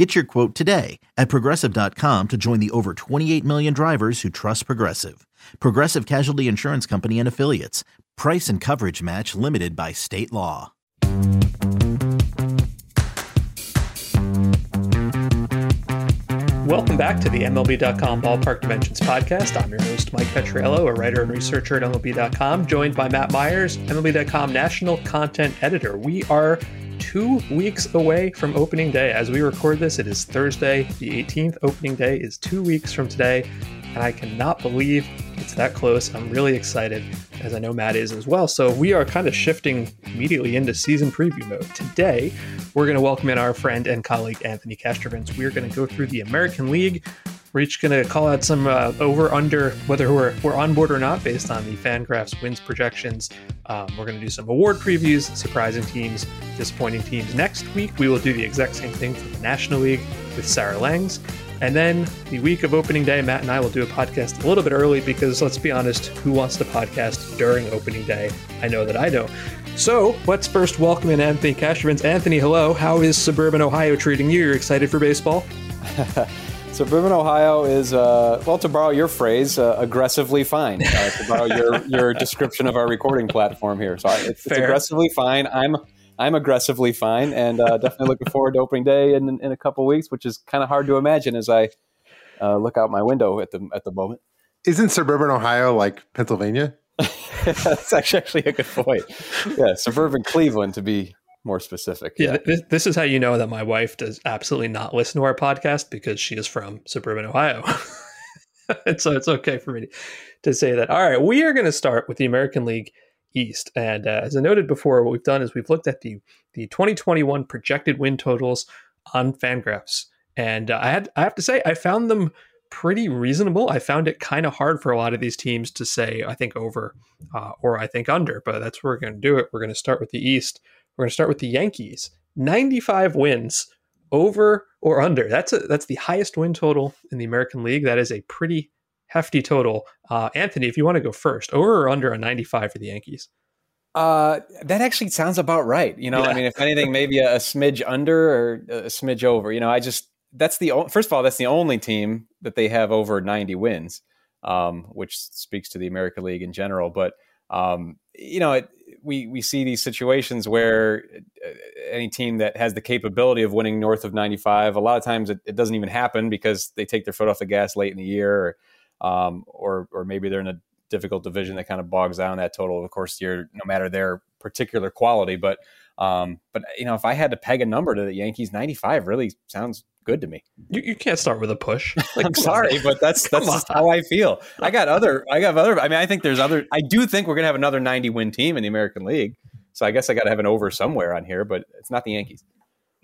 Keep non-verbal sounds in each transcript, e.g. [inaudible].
Get your quote today at progressive.com to join the over 28 million drivers who trust Progressive. Progressive Casualty Insurance Company and Affiliates. Price and coverage match limited by state law. Welcome back to the MLB.com Ballpark Dimensions podcast. I'm your host, Mike Petriello, a writer and researcher at MLB.com, joined by Matt Myers, MLB.com national content editor. We are two weeks away from opening day. As we record this, it is Thursday, the 18th. Opening day is two weeks from today, and I cannot believe it's that close. I'm really excited, as I know Matt is as well. So we are kind of shifting immediately into season preview mode. Today, we're going to welcome in our friend and colleague Anthony Castrovince. We're going to go through the American League. We're each going to call out some uh, over under whether we're, we're on board or not based on the Fangraphs wins projections. Um, we're going to do some award previews, surprising teams, disappointing teams. Next week, we will do the exact same thing for the National League with Sarah Langs. And then the week of opening day, Matt and I will do a podcast a little bit early because let's be honest, who wants to podcast during opening day? I know that I don't. So let's first welcome in Anthony Castrovince. Anthony, hello. How is suburban Ohio treating you? You're excited for baseball? [laughs] Suburban Ohio is, uh, well, to borrow your phrase, uh, aggressively fine. Uh, to borrow your, [laughs] your description of our recording platform here, so it's, it's aggressively fine. I'm I'm aggressively fine, and uh, definitely looking forward to opening day in in a couple weeks, which is kind of hard to imagine as I uh, look out my window at the at the moment. Isn't suburban Ohio like Pennsylvania? [laughs] That's actually a good point. Yeah, suburban Cleveland to be more specific. Yeah. This, this, is how you know that my wife does absolutely not listen to our podcast because she is from suburban Ohio. [laughs] and so it's okay for me to, to say that. All right, we are going to start with the American League East. And uh, as I noted before, what we've done is we've looked at the the 2021 projected win totals on Fangraphs, and uh, I had I have to say I found them pretty reasonable. I found it kind of hard for a lot of these teams to say I think over uh, or I think under, but that's where we're going to do it. We're going to start with the East. We're going to start with the Yankees. 95 wins over or under. That's a, that's the highest win total in the American League. That is a pretty hefty total. Uh, Anthony, if you want to go first, over or under a 95 for the Yankees? Uh, that actually sounds about right. You know, yeah. I mean, if anything, maybe a, a, smidge under or a smidge over. You know, I just that's the first of all, that's the only team that they have over 90 wins, um, which speaks to the American League in general. But um, you know, it, we we see these situations where uh, any team that has the capability of winning north of 95, a lot of times it, it doesn't even happen because they take their foot off the gas late in the year. Or, um, or or maybe they're in a difficult division that kind of bogs down that total. Of course, year no matter their particular quality, but um, but you know, if I had to peg a number to the Yankees, ninety five really sounds good to me. You, you can't start with a push. [laughs] Like, I'm sorry, on. but that's that's how I feel. I got other. I got other. I mean, I think there's other. I do think we're gonna have another ninety win team in the American League. So I guess I got to have an over somewhere on here, but it's not the Yankees.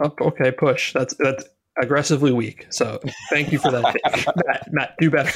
Oh, okay, push. That's that's aggressively weak. So thank you for that. [laughs] Matt, Matt, do better.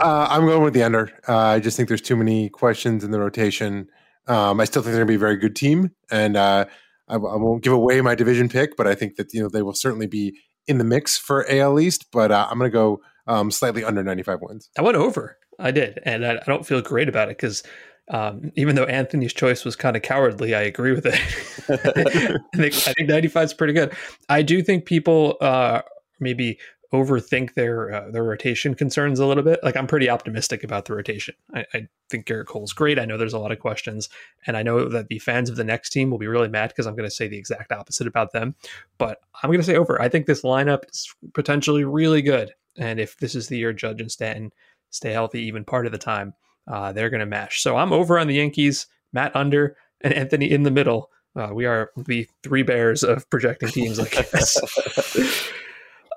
uh, I'm going with the under. Uh, I just think there's too many questions in the rotation. Um, I still think they're going to be a very good team, and uh, I, I, won't give away my division pick, but I think that you know they will certainly be in the mix for AL East. But uh, I'm going to go um, slightly under 95 wins. I went over. I did, and I, I don't feel great about it because um, even though Anthony's choice was kind of cowardly, I agree with it. [laughs] I think I think 95 is pretty good. I do think people uh, maybe overthink their uh, their rotation concerns a little bit. Like I'm pretty optimistic about the rotation. I, I, think Gerrit Cole's great. I know there's a lot of questions, and I know that the fans of the next team will be really mad because I'm going to say the exact opposite about them. But I'm going to say over. I think this lineup is potentially really good, and if this is the year Judge and Stanton stay healthy even part of the time, uh, they're going to mash. So I'm over on the Yankees, Matt under, and Anthony in the middle. Uh, we are the three bears of projecting teams like this. [laughs] [laughs]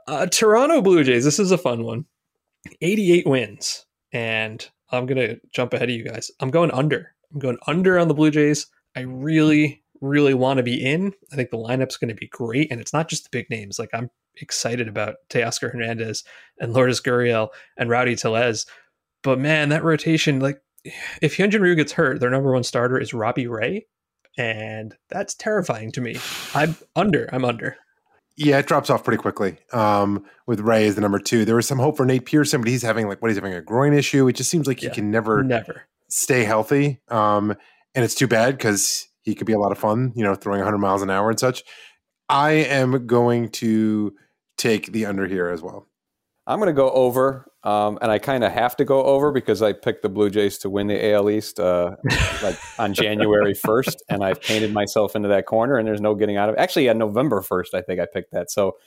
uh, Toronto Blue Jays. This is a fun one. 88 wins, and I'm going to jump ahead of you guys. I'm going under. I'm going under on the Blue Jays. I really, really want to be in. I think the lineup's going to be great, and it's not just the big names. Like I'm excited about Teoscar Hernandez and Lourdes Gurriel and Rowdy Tellez but man, that rotation, like if Hyunjin Ryu gets hurt, their number one starter is Robbie Ray, and that's terrifying to me. I'm under. I'm under. Yeah, it drops off pretty quickly. Um, with Ray as the number two, there was some hope for Nate Pearson, but he's having like what he's having a groin issue. It just seems like he can never, never stay healthy. Um, and it's too bad because he could be a lot of fun, you know, throwing 100 miles an hour and such. I am going to take the under here as well. I'm going to go over, um, and I kind of have to go over because I picked the Blue Jays to win the AL East uh, like on January 1st, and I've painted myself into that corner, and there's no getting out of. it. Actually, on November 1st, I think I picked that, so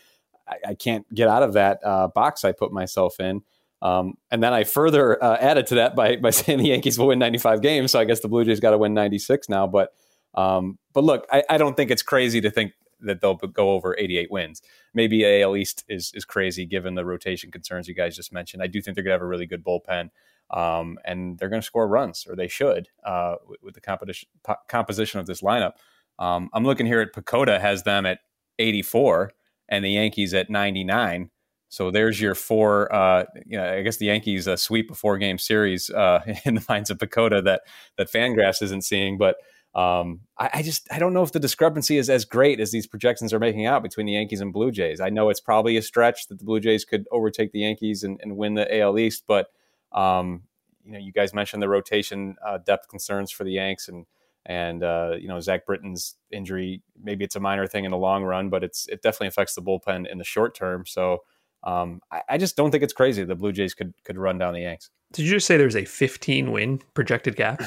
I, I can't get out of that uh, box I put myself in. Um, and then I further uh, added to that by by [laughs] saying the Yankees will win 95 games. So I guess the Blue Jays got to win 96 now. But um, but look, I, I, don't think it's crazy to think that they'll go over 88 wins. Maybe AL East is is crazy given the rotation concerns you guys just mentioned. I do think they're going to have a really good bullpen, um, and they're going to score runs, or they should, uh, with, with, the composition composition of this lineup. Um, I'm looking here at PECOTA has them at 84 and the Yankees at 99. So there's your four. Uh, you know, I guess the Yankees uh, sweep a four game series uh, [laughs] in the minds of PECOTA that that Fangraphs isn't seeing, but um, I, I, just I don't know if the discrepancy is as great as these projections are making out between the Yankees and Blue Jays. I know it's probably a stretch that the Blue Jays could overtake the Yankees and, and win the AL East, but um, you know, you guys mentioned the rotation uh, depth concerns for the Yanks and and uh, you know Zach Britton's injury. Maybe it's a minor thing in the long run, but it's it definitely affects the bullpen in the short term. So um, I, I, just don't think it's crazy the Blue Jays could could run down the Yanks. Did you just say there's a 15 win projected gap?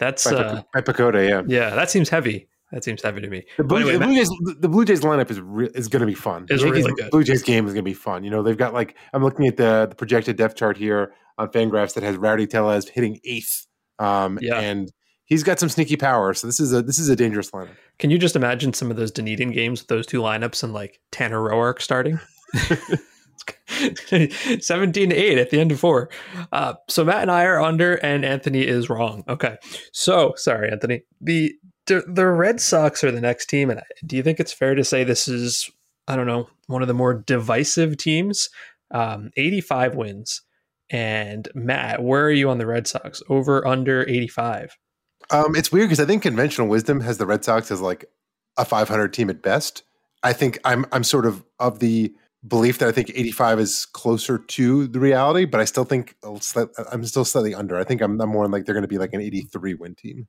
That's by, uh, by yeah. Yeah, that seems heavy. That seems heavy to me. The Blue, anyway, the Blue Jays, the Blue Jays lineup is re- is going to be fun. Yankees, really good. Blue Jays game is going to be fun. You know, they've got like I'm looking at the the projected depth chart here on Fangraphs that has Rowdy Tellez hitting eighth. Um, yeah. and he's got some sneaky power. So this is a this is a dangerous lineup. Can you just imagine some of those Dunedin games with those two lineups and like Tanner Roark starting? [laughs] [laughs] 17 to 8 at the end of four. Uh, so Matt and I are under, and Anthony is wrong. Okay. So, sorry, Anthony. The the Red Sox are the next team. And do you think it's fair to say this is, I don't know, one of the more divisive teams? Um, 85 wins. And Matt, where are you on the Red Sox? Over, under 85? Um, it's weird because I think conventional wisdom has the Red Sox as like a 500 team at best. I think I'm I'm sort of of the belief that I think 85 is closer to the reality, but I still think I'm still slightly under. I think I'm, I'm more like they're going to be like an 83 win team.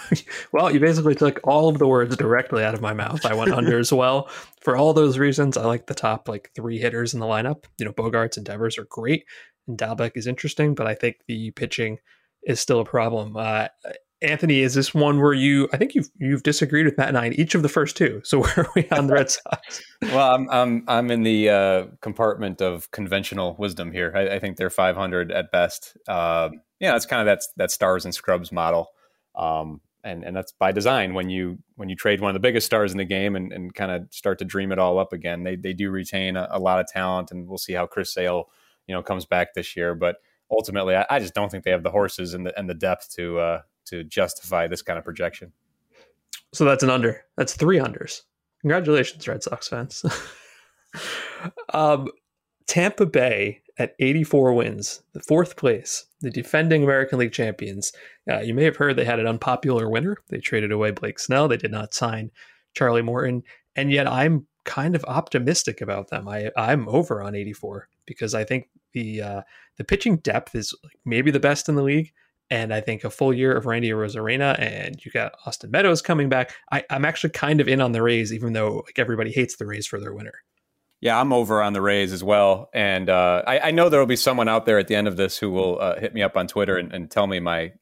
[laughs] well, you basically took all of the words directly out of my mouth. I went under as well. For all those reasons, I like the top like three hitters in the lineup. You know, Bogaerts and Devers are great, and Dalbec is interesting, but I think the pitching is still a problem. Uh, Anthony, is this one where you? I think you've you've disagreed with Matt and I in each of the first two. So [laughs] where are we on the Red [laughs] Sox? well, I'm I'm I'm in the uh, compartment of conventional wisdom here. I, I think they're 500 at best. Uh, yeah, it's kind of that that stars and scrubs model, um, and and that's by design. When you when you trade one of the biggest stars in the game and, and kind of start to dream it all up again, they they do retain a, a lot of talent, and we'll see how Chris Sale you know comes back this year, but ultimately, I, I, just don't think they have the horses and the and the depth to uh, to justify this kind of projection. So that's an under. That's three unders. Congratulations, Red Sox fans. [laughs] um, Tampa Bay at 84 wins, the fourth place, the defending American League champions. Uh, you may have heard they had an unpopular winner. They traded away Blake Snell. They did not sign Charlie Morton, and yet I'm kind of optimistic about them. I I'm over on 84 because I think the uh, the pitching depth is maybe the best in the league and I think a full year of Randy Arozarena, and you got Austin Meadows coming back. I, am actually kind of in on the Rays, even though like everybody hates the Rays for their winner. Yeah, I'm over on the Rays as well, and uh, I, I, know there will be someone out there at the end of this who will uh, hit me up on Twitter and, and tell me my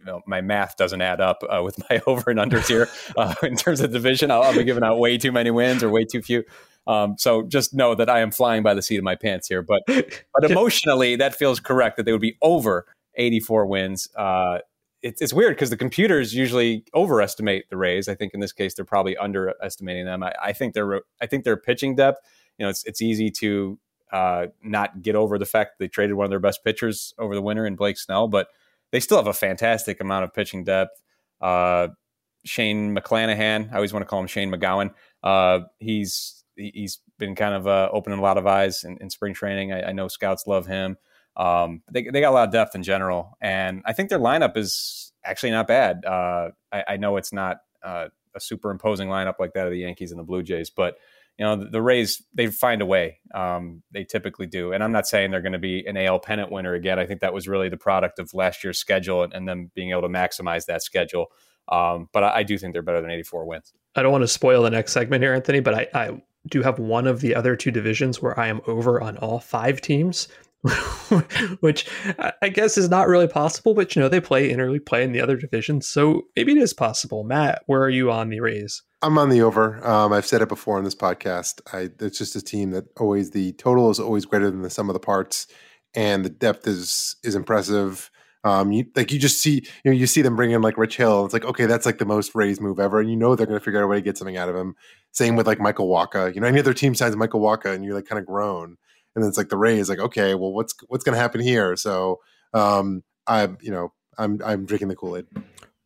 you know, my math doesn't add up uh, with my [laughs] over and unders here uh, in terms of division. I'll, I'll, be giving out way too many wins or way too few. Um, so just know that I am flying by the seat of my pants here. But [laughs] but emotionally, that feels correct that they would be over 84 wins. Uh, it's, it's weird because the computers usually overestimate the Rays. I think in this case they're probably underestimating them. I, I think they're I think their pitching depth. You know, it's it's easy to uh, not get over the fact they traded one of their best pitchers over the winter in Blake Snell, but they still have a fantastic amount of pitching depth. Uh, Shane McClanahan, I always want to call him Shane McGowan. Uh, he's he's been kind of uh, opening a lot of eyes in, in spring training. I, I, know scouts love him. Um, they they got a lot of depth in general, and I think their lineup is actually not bad. Uh, I, I, know it's not uh, a superimposing lineup like that of the Yankees and the Blue Jays, but you know the, the Rays they find a way. Um, they typically do, and I'm not saying they're going to be an AL pennant winner again. I think that was really the product of last year's schedule and, and them being able to maximize that schedule. Um, but I, I, do think they're better than 84 wins. I don't want to spoil the next segment here, Anthony, but I, I do have one of the other two divisions where I am over on all five teams. [laughs] which I guess is not really possible, but you know, they play interleague play in the other divisions. So maybe it is possible. Matt, where are you on the Rays? I'm on the over. Um, I've said it before on this podcast. I, it's just a team that always the total is always greater than the sum of the parts, and the depth is is impressive. Um, you, like you just see, you know, you see them bring in like Rich Hill. It's like, okay, that's like the most Rays move ever, and you know they're going to figure out a way to get something out of him. Same with like Michael Wacha. You know, any other team signs Michael Wacha, and you're like kind of grown and then it's like the Rays, like, okay, well, what's what's going to happen here? So, um, I, you know, I'm I'm drinking the Kool Aid.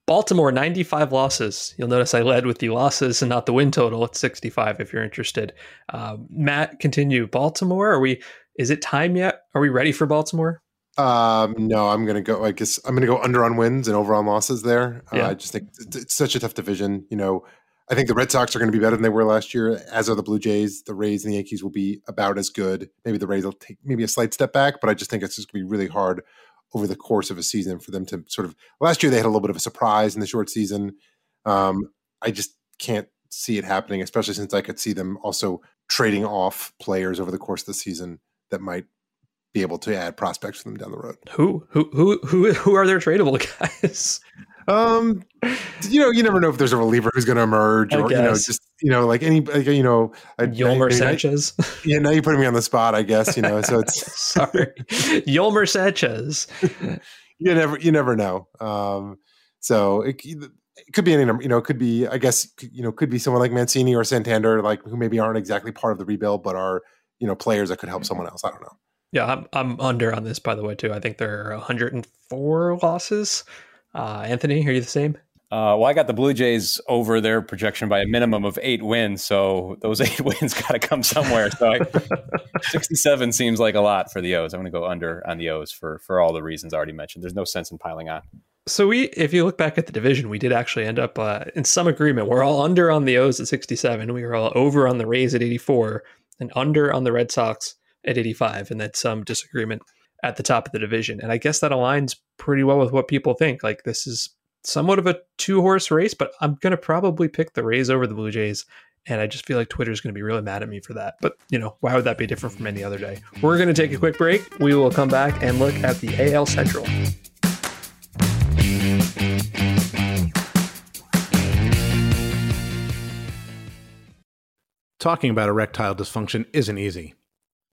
Baltimore, 95 losses. You'll notice I led with the losses and not the win total at 65 if you're interested. Um, Matt, continue. Baltimore, are we, is it time yet? Are we ready for Baltimore? Um, no, I'm going to go, I guess I'm going to go under on wins and over on losses there. Uh, yeah. Uh, I just think it's, it's, such a tough division. You know, I think the Red Sox are going to be better than they were last year, as are the Blue Jays. The Rays and the Yankees will be about as good. Maybe the Rays will take maybe a slight step back, but I just think it's just going to be really hard over the course of a season for them to sort of. Last year they had a little bit of a surprise in the short season. Um, I just can't see it happening, especially since I could see them also trading off players over the course of the season that might be able to add prospects for them down the road. Who who who who who are their tradable [laughs] guys? Um, you know, you never know if there's a reliever who's going to emerge, or you know, just you know, like any, like, you know, Yolmer Sanchez. I, [laughs] yeah, now you're putting me on the spot, I guess. You know, so it's [laughs] sorry, Yolmer Sanchez. [laughs] you never, you never know. Um, so it, it could be any number. You know, it could be, I guess, you know, could be someone like Mancini or Santander, like who maybe aren't exactly part of the rebuild, but are you know players that could help someone else. I don't know. Yeah, I'm I'm under on this by the way too. I think there are 104 losses. Uh, Anthony, are you the same? Uh, well, I got the Blue Jays over their projection by a minimum of eight wins, so those [laughs] eight wins got to come somewhere. So I, [laughs] 67 seems like a lot for the O's. I'm going to go under on the O's for for all the reasons I already mentioned. There's no sense in piling on. So we, if you look back at the division, we did actually end up uh, in some agreement. We're all under on the O's at 67. We were all over on the Rays at 84, and under on the Red Sox at 85, and that's some disagreement at the top of the division. And I guess that aligns pretty well with what people think. Like this is somewhat of a two horse race, but I'm going to probably pick the Rays over the Blue Jays. And I just feel like Twitter's going to be really mad at me for that. But, you know, why would that be different from any other day? We're going to take a quick break. We will come back and look at the AL Central. Talking about erectile dysfunction isn't easy.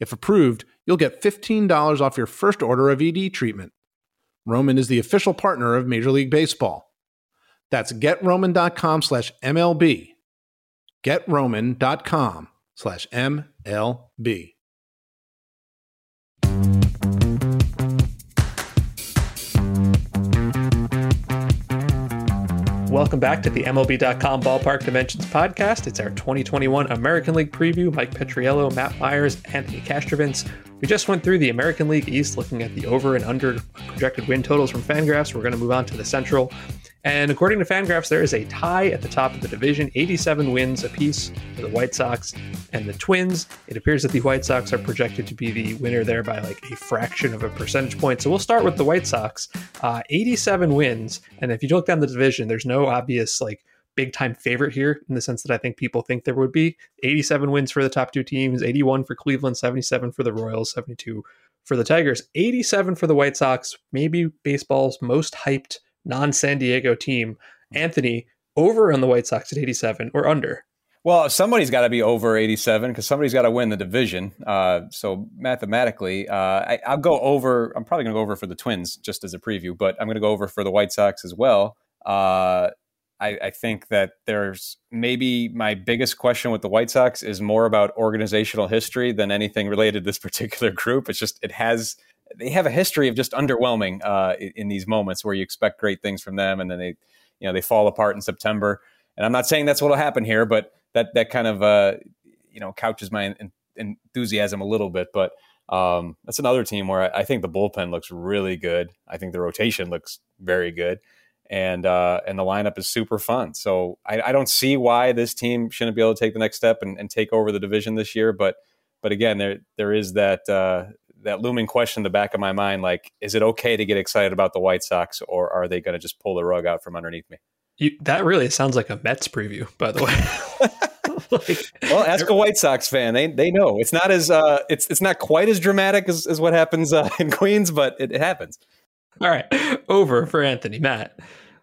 If approved, you'll get $15 off your first order of ED treatment. Roman is the official partner of Major League Baseball. That's getroman.com slash MLB. Getroman.com slash MLB. Welcome back to the MLB.com Ballpark Dimensions podcast. It's our 2021 American League preview. Mike Petriello, Matt Myers, Anthony Castrovince. We just went through the American League East looking at the over and under projected win totals from Fangraphs. We're going to move on to the Central. And according to Fangraphs, there is a tie at the top of the division 87 wins apiece for the White Sox and the Twins. It appears that the White Sox are projected to be the winner there by like a fraction of a percentage point. So we'll start with the White Sox. Uh, 87 wins. And if you look down the division, there's no obvious like big time favorite here in the sense that I think people think there would be 87 wins for the top two teams, 81 for Cleveland, 77 for the Royals, 72 for the Tigers, 87 for the White Sox, maybe baseball's most hyped non San Diego team. Anthony, over on the White Sox at 87 or under? Well, somebody's got to be over 87 because somebody's got to win the division. Uh, so mathematically, uh, I, will go over. I'm probably going to go over for the Twins just as a preview, but I'm going to go over for the White Sox as well. Uh, I, I, think that there's maybe my biggest question with the White Sox is more about organizational history than anything related to this [laughs] particular group. It's just it has they have a history of just underwhelming uh, in, these moments where you expect great things from them, and then they, you know, they fall apart in September. And I'm not saying that's what'll happen here, but that that kind of uh, you know couches my enthusiasm a little bit. But um, that's another team where I, I think the bullpen looks really good. I think the rotation looks very good, and uh, and the lineup is super fun. So I, I, don't see why this team shouldn't be able to take the next step and, and take over the division this year. But but again, there there is that uh, that looming question in the back of my mind like is it okay to get excited about the white sox or are they going to just pull the rug out from underneath me? You, that really sounds like a mets preview by the way. [laughs] [laughs] Like, well ask a white sox fan. They, they know. It's not as uh, it's it's not quite as dramatic as, as what happens uh, in queens but it, it happens. All right. Over for anthony matt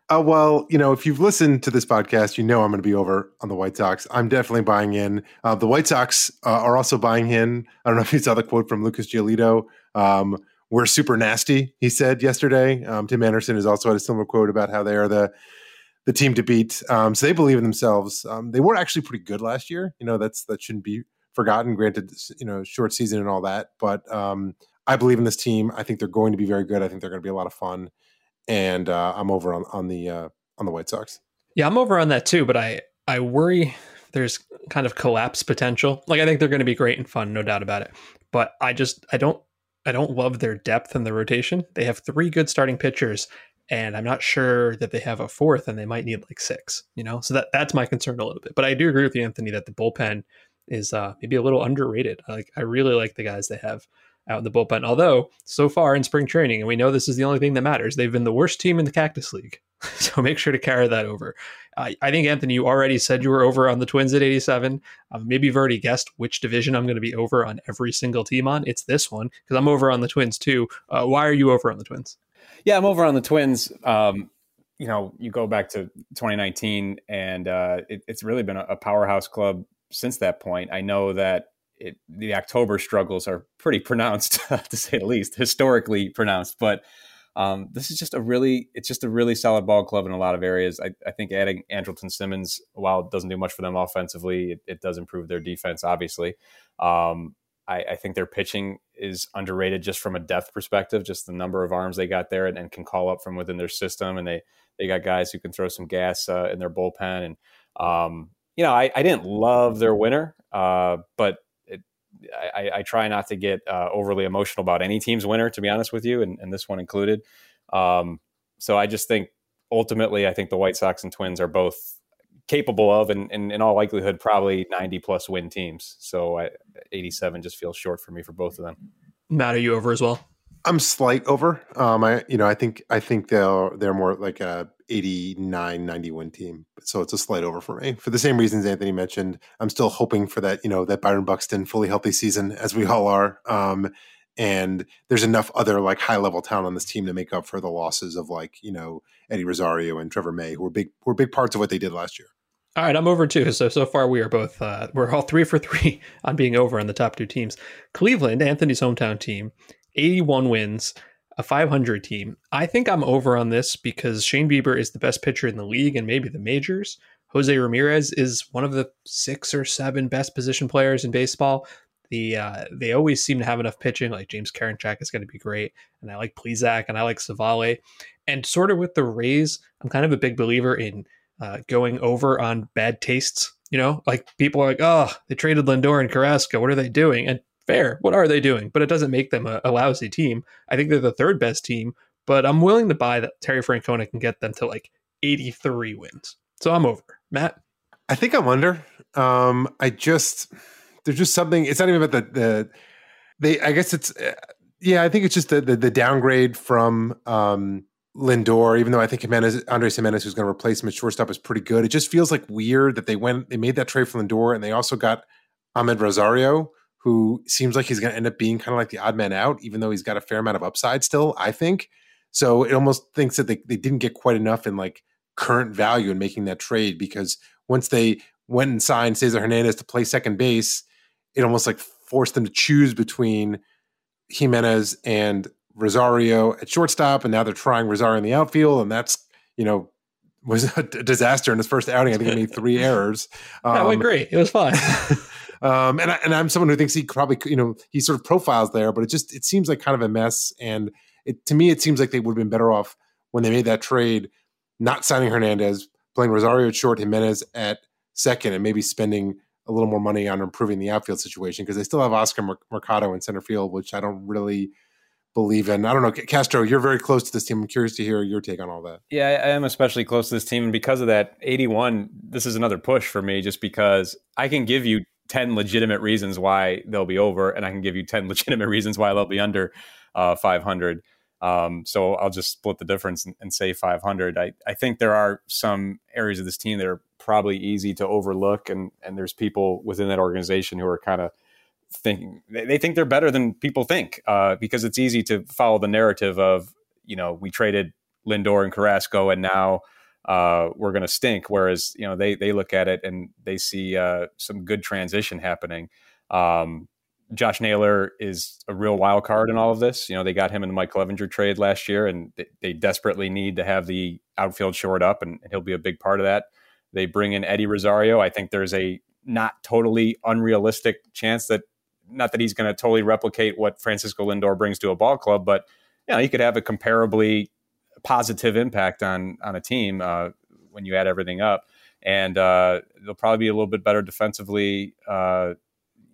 uh, well, you know, if you've listened to this podcast, you know I'm going to be over on the White Sox. I'm definitely buying in. Uh, the White Sox uh, are also buying in. I don't know if you saw the quote from Lucas Giolito. Um, we're super nasty, he said yesterday. Um, Tim Anderson has also had a similar quote about how they are the the team to beat. Um, so they believe in themselves. Um, they were actually pretty good last year. You know, that's that shouldn't be forgotten. Granted, you know, short season and all that, but um, I believe in this team. I think they're going to be very good. I think they're going to be a lot of fun and uh, I'm over on on the uh, on the White Sox. Yeah, I'm over on that too, but I I worry there's kind of collapse potential. Like I think they're going to be great and fun, no doubt about it. But I just I don't I don't love their depth in the rotation. They have three good starting pitchers, and I'm not sure that they have a fourth, and they might need like six. You know, so that that's my concern a little bit. But I do agree with you, Anthony, that the bullpen is uh, maybe a little underrated. Like I really like the guys they have out in the bullpen. Although so far in spring training, and we know this is the only thing that matters, they've been the worst team in the Cactus League. [laughs] so make sure to carry that over. I think Anthony, you already said you were over on the Twins at 87. Um, maybe you've already guessed which division I'm going to be over on every single team on. It's this one because I'm over on the Twins too. Uh, why are you over on the Twins? Yeah, I'm over on the Twins. Um, you know, you go back to 2019, and uh, it, it's really been a, a powerhouse club since that point. I know that it, the October struggles are pretty pronounced, [laughs] to say the least, historically pronounced. But um, this is just a really, it's just a really solid ball club in a lot of areas. I, I think adding Andrelton Simmons, while it doesn't do much for them offensively, it, it does improve their defense, obviously. Um, I, I, think their pitching is underrated just from a depth perspective, just the number of arms they got there and, and can call up from within their system. And they, they got guys who can throw some gas uh, in their bullpen. And, um, you know, I, I, didn't love their winner, uh, but I, I, try not to get uh, overly emotional about any team's winner, to be honest with you, and, and this one included. Um, so I just think ultimately, I think the White Sox and Twins are both capable of, and, and in all likelihood, probably 90 plus win teams. So I, 87 just feels short for me for both of them. Matt, are you over as well? I'm slight over. Um, I you know I think I think they're they're more like a 89 91 team. So it's a slight over for me. For the same reasons Anthony mentioned, I'm still hoping for that, you know, that Byron Buxton fully healthy season as we all are. Um, and there's enough other like high level talent on this team to make up for the losses of like, you know, Eddie Rosario and Trevor May, who were big were big parts of what they did last year. All right, I'm over too. So so far we are both uh, we're all three for three [laughs] on being over on the top two teams. Cleveland, Anthony's hometown team, 81 wins a 500 team. I think I'm over on this because Shane Bieber is the best pitcher in the league and maybe the majors. Jose Ramirez is one of the six or seven best position players in baseball. The uh, they always seem to have enough pitching. Like James Karinchak is going to be great, and I like Plesac and I like Civale. And sort of with the Rays, I'm kind of a big believer in uh, going over on bad tastes. You know, like people are like, oh, they traded Lindor and Carrasco. What are they doing? And fair. What are they doing? But it doesn't make them a, a lousy team. I think they're the third best team, but I'm willing to buy that Terry Francona can get them to like 83 wins. So I'm over. Matt? I think I'm under. Um, I just there's just something. It's not even about the the they. I guess it's uh, yeah. I think it's just the the, the downgrade from um, Lindor. Even though I think Gimenez, Andres Gimenez, who's going to replace him at shortstop, is pretty good. It just feels like weird that they went they made that trade for Lindor and they also got Amed Rosario, who seems like he's going to end up being kind of like the odd man out, even though he's got a fair amount of upside still. I think so. It almost thinks that they they didn't get quite enough in like current value in making that trade because once they went and signed Cesar Hernandez to play second base, it almost like forced them to choose between Gimenez and Rosario at shortstop, and now they're trying Rosario in the outfield, and that's you know was [laughs] a disaster in his first outing. I think he made three [laughs] errors. Um, that went great. It was fine. [laughs] um, and I, and I'm someone who thinks he probably you know he sort of profiles there, but it just it seems like kind of a mess. And it to me, it seems like they would have been better off when they made that trade, not signing Hernandez, playing Rosario at short, Gimenez at second, and maybe spending a little more money on improving the outfield situation because they still have Oscar Mercado in center field, which I don't really believe in. I don't know, Castro. You're very close to this team. I'm curious to hear your take on all that. Yeah, I am especially close to this team, and because of that, 81. This is another push for me, just because I can give you 10 legitimate reasons why they'll be over, and I can give you 10 [laughs] legitimate reasons why they'll be under uh, 500. Um, so I'll just split the difference and, and, say 500. I, I think there are some areas of this team that are probably easy to overlook, and and there's people within that organization who are kind of thinking they think they're better than people think uh, because it's easy to follow the narrative of you know we traded Lindor and Carrasco and now uh, we're going to stink. Whereas you know they they look at it and they see uh, some good transition happening. Um, Josh Naylor is a real wild card in all of this. You know, they got him in the Mike Clevinger trade last year, and they, they desperately need to have the outfield shored up, and, and, he'll be a big part of that. They bring in Eddie Rosario. I think there's a not totally unrealistic chance that, not that he's going to totally replicate what Francisco Lindor brings to a ball club, but you know, he could have a comparably positive impact on on a team uh, when you add everything up. And uh, they'll probably be a little bit better defensively. Uh,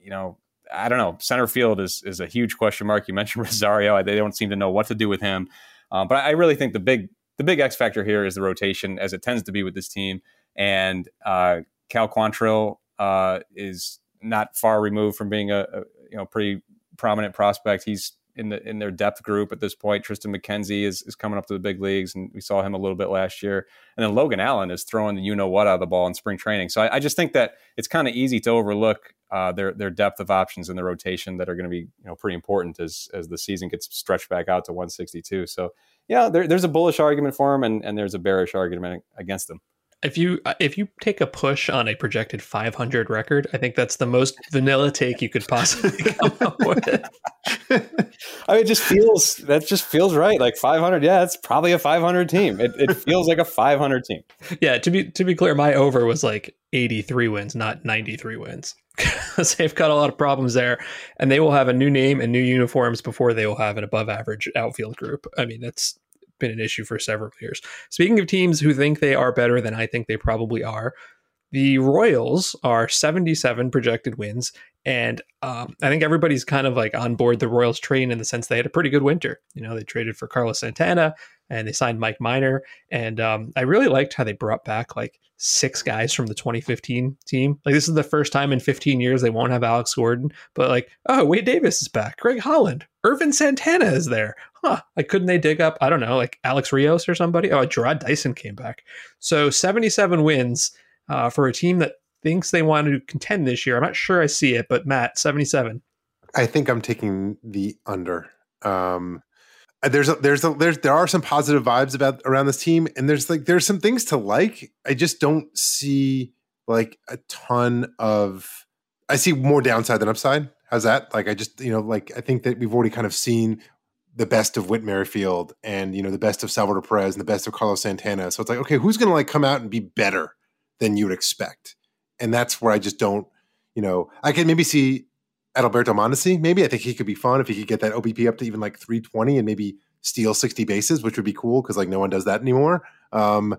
you know, I don't know. Center field is is a huge question mark. You [laughs] mentioned Rosario; they don't seem to know what to do with him. Um, but I really think the big the big X factor here is the rotation, as it tends to be with this team. And uh, Cal Quantrill uh, is not far removed from being a, a, you know pretty prominent prospect. He's in the in their depth group at this point. Triston McKenzie is, is coming up to the big leagues, and we saw him a little bit last year. And then Logan Allen is throwing the you know what out of the ball in spring training. So I, I just think that it's kind of easy to overlook uh, their their depth of options in the rotation that are going to be you know pretty important as as the season gets stretched back out to 162. So yeah, there, there's a bullish argument for him, and and there's a bearish argument against them if you uh, if you take a push on a projected 500 record, I think that's the most vanilla take you could possibly [laughs] come up with. [laughs] I mean, it just feels that just feels right. Like 500, yeah, it's probably a 500 team. It, it feels like a 500 team. Yeah, to be to be clear, my over was like 83 wins, not 93 wins. [laughs] Because they've got a lot of problems there, and they will have a new name and new uniforms before they will have an above average outfield group. I mean, that's been an issue for several years. Speaking of teams who think they are better than I think they probably are, the Royals are 77 projected wins. And um, I think everybody's kind of like on board the Royals train in the sense they had a pretty good winter. You know, they traded for Carlos Santana and they signed Mike Minor. And um, I really liked how they brought back like six guys from the 2015 team. Like this is the first time in 15 years they won't have Alex Gordon, but like, oh, Wade Davis is back, Greg Holland, Ervin Santana is there. Huh? Like, couldn't they dig up? I don't know, like Alex Rios or somebody? Oh, Jarrod Dyson came back. So 77 wins uh, for a team that thinks they want to contend this year. I'm not sure I see it, but Matt, 77. I think I'm taking the under. Um, Uh, there's a, there's a, there's there are some positive vibes about around this team, and there's like there's some things to like. I just don't see like a ton of. I see more downside than upside. How's that? Like I just you know like I think that we've already kind of seen the best of Whit Merrifield and you know the best of Salvador Perez and the best of Carlos Santana. So it's like okay, who's going to like come out and be better than you would expect? And that's where I just don't. You know, I can maybe see Adalberto Mondesi, maybe I think he could be fun if he could get that OBP up to even like 320 and maybe steal 60 bases, which would be cool because like no one does that anymore. Um,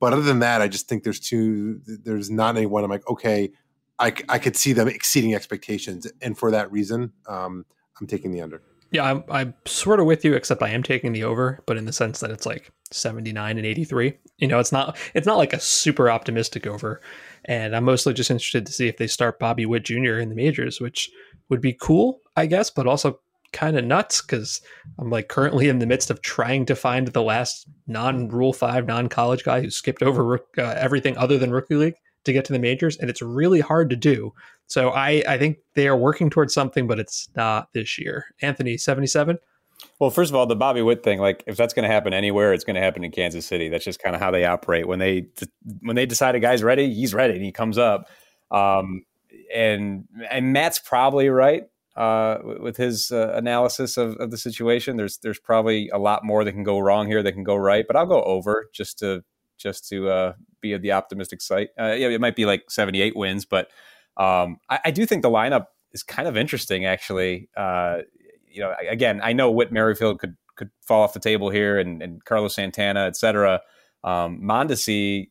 but other than that, I just think there's two. There's not anyone. I'm like, okay, I, I could see them exceeding expectations, and for that reason, um, I'm taking the under. Yeah, I'm, I'm sort of with you, except I am taking the over, but in the sense that it's like 79 and 83. You know, it's not it's not like a super optimistic over. And I'm mostly just interested to see if they start Bobby Witt Jr. in the majors, which would be cool, I guess, but also kind of nuts because I'm like currently in the midst of trying to find the last non Rule 5, non college guy who skipped over uh, everything other than Rookie League to get to the majors. And it's really hard to do. So I, I think they are working towards something, but it's not this year. Anthony, 77? Well, first of all, the Bobby Witt thing, like if that's going to happen anywhere, it's going to happen in Kansas City. That's just kind of how they operate. When they when they decide a guy's ready, he's ready and he comes up. Um, and and Matt's probably right uh, with his uh, analysis of, of the situation. There's there's probably a lot more that can go wrong here that can go right, but I'll go over just to just to uh, be the optimistic site. Uh, yeah, it might be like 78 wins, but um, I, I, do think the lineup is kind of interesting, actually. Uh, you know, again, I know Whit Merrifield could could fall off the table here, and, and Carlos Santana, et cetera. Um, Mondesi,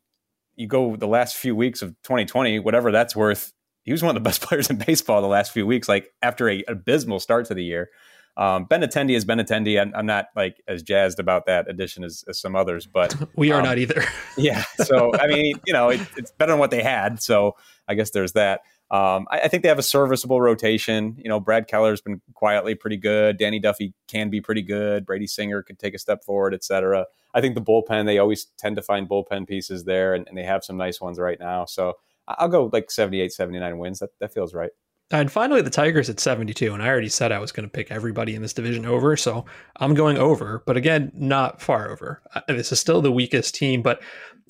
you go the last few weeks of 2020, whatever that's worth. He was one of the [laughs] best players in baseball the last few weeks, like after a abysmal start to the year. Um, Benintendi is Benintendi. I'm, I'm, not like as jazzed about that addition as, as some others, but [laughs] we are um, not either. [laughs] yeah. So I mean, you know, it, it's better than what they had. So I guess there's that. Um, I, I, think they have a serviceable rotation. You know, Brad Keller's been quietly pretty good. Danny Duffy can be pretty good. Brady Singer could take a step forward, et cetera. I think the bullpen, they always tend to find bullpen pieces there, and, and they have some nice ones right now. So I'll go like 78, 79 wins. That, that feels right. And finally, the Tigers at 72. And I already said I was going to pick everybody in this division over. So I'm going over, but again, not far over. Uh, this is still the weakest team, but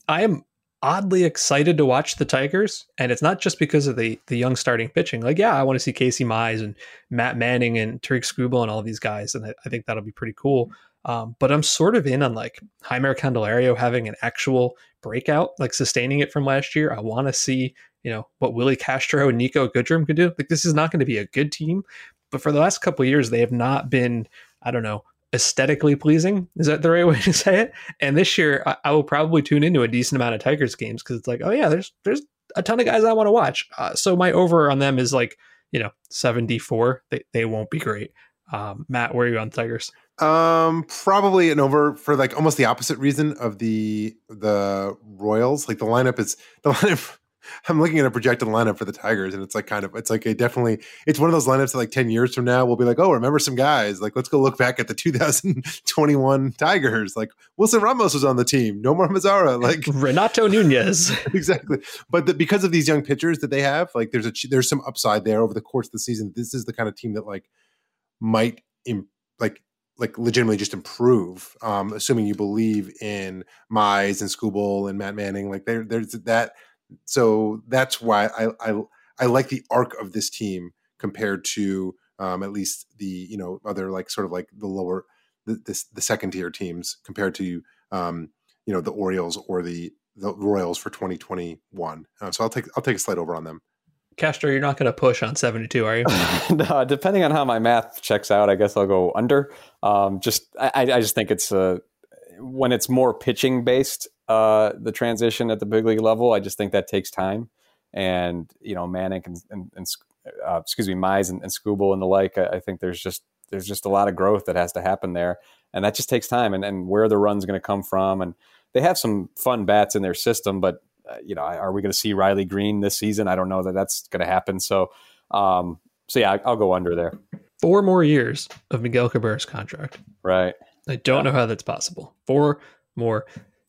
I am oddly excited to watch the Tigers, and it's not just because of the the young starting pitching. Like, yeah, I want to see Casey Mize and Matt Manning and Tarik Skubal and all these guys, and I, I think that'll be pretty cool. Um, but I'm sort of in on like Jeimer Candelario having an actual breakout, like sustaining it from last year. I want to see, you know, what Willi Castro and Niko Goodrum could do. Like, this is not going to be a good team, but for the last couple years, they have not been, I don't know, aesthetically pleasing. Is that the right [laughs] way to say it? And this year, I, I will probably tune into a decent amount of Tigers games because it's like, oh yeah, there's there's a ton of guys I want to watch. Uh, so my over on them is like you know 74. They they won't be great. Um, Matt, where are you on Tigers? Um, probably an over for like almost the opposite reason of the the Royals. Like the lineup is [laughs] the lineup [laughs] I'm looking at a projected lineup for the Tigers, and it's like kind of it's like a definitely it's one of those lineups that like ten years from now we'll be like, oh, remember some guys? Like let's go look back at the 2021 [laughs] Tigers. Like Wilson Ramos was on the team, Nomar Mazara, [laughs] like Renato Nunez, exactly. But the, because of these young pitchers that they have, like there's a there's some upside there over the course of the season. This is the kind of team that like might Im- like like legitimately just improve, um, assuming you believe in Mize and Skubal and Matt Manning. Like there, there's that so that's why I, I I like the arc of this team compared to um, at least the you know other like sort of like the lower the the, the second tier teams compared to um, you know the Orioles or the the Royals for 2021. Uh, so I'll take I'll take a slight over on them. Castro, you're not going to push on 72, are you? [laughs] no, depending on how my math checks out, I guess I'll go under. Um, just I, I just think it's uh, when it's more pitching based, uh, the transition at the big league level. I just think that takes time, and you know Manning and, and, and uh, excuse me, Mize and, and Skubal and the like. I, I, think there's just there's just a lot of growth that has to happen there, and that just takes time. And, and where the run's going to come from, and they have some fun bats in their system, but uh, you know, are we going to see Riley Greene this season? I don't know that that's going to happen. So, um, so yeah, I'll go under there. Four more years of Miguel Cabrera's contract. Right. I don't know how that's possible. Four more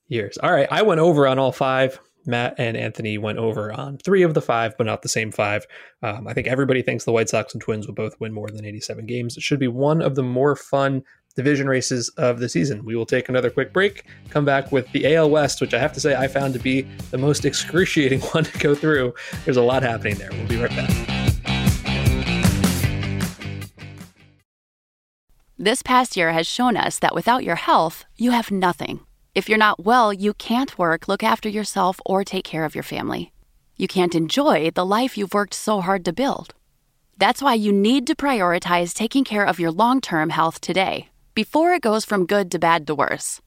years. All right. I went over on all five. Matt and Anthony went over on three of the five, but not the same five. Um, I think everybody thinks the White Sox and Twins will both win more than 87 games. It should be one of the more fun division races of the season. We will take another quick break, come back with the AL West, which I have to say I found to be the most [laughs] excruciating [laughs] one to go through. There's a lot happening there. We'll be right back. This past year has shown us that without your health, you have nothing. If you're not well, you can't work, look after yourself, or take care of your family. You can't enjoy the life you've worked so hard to build. That's why you need to prioritize taking care of your long term health today, before it goes from good to bad to worse.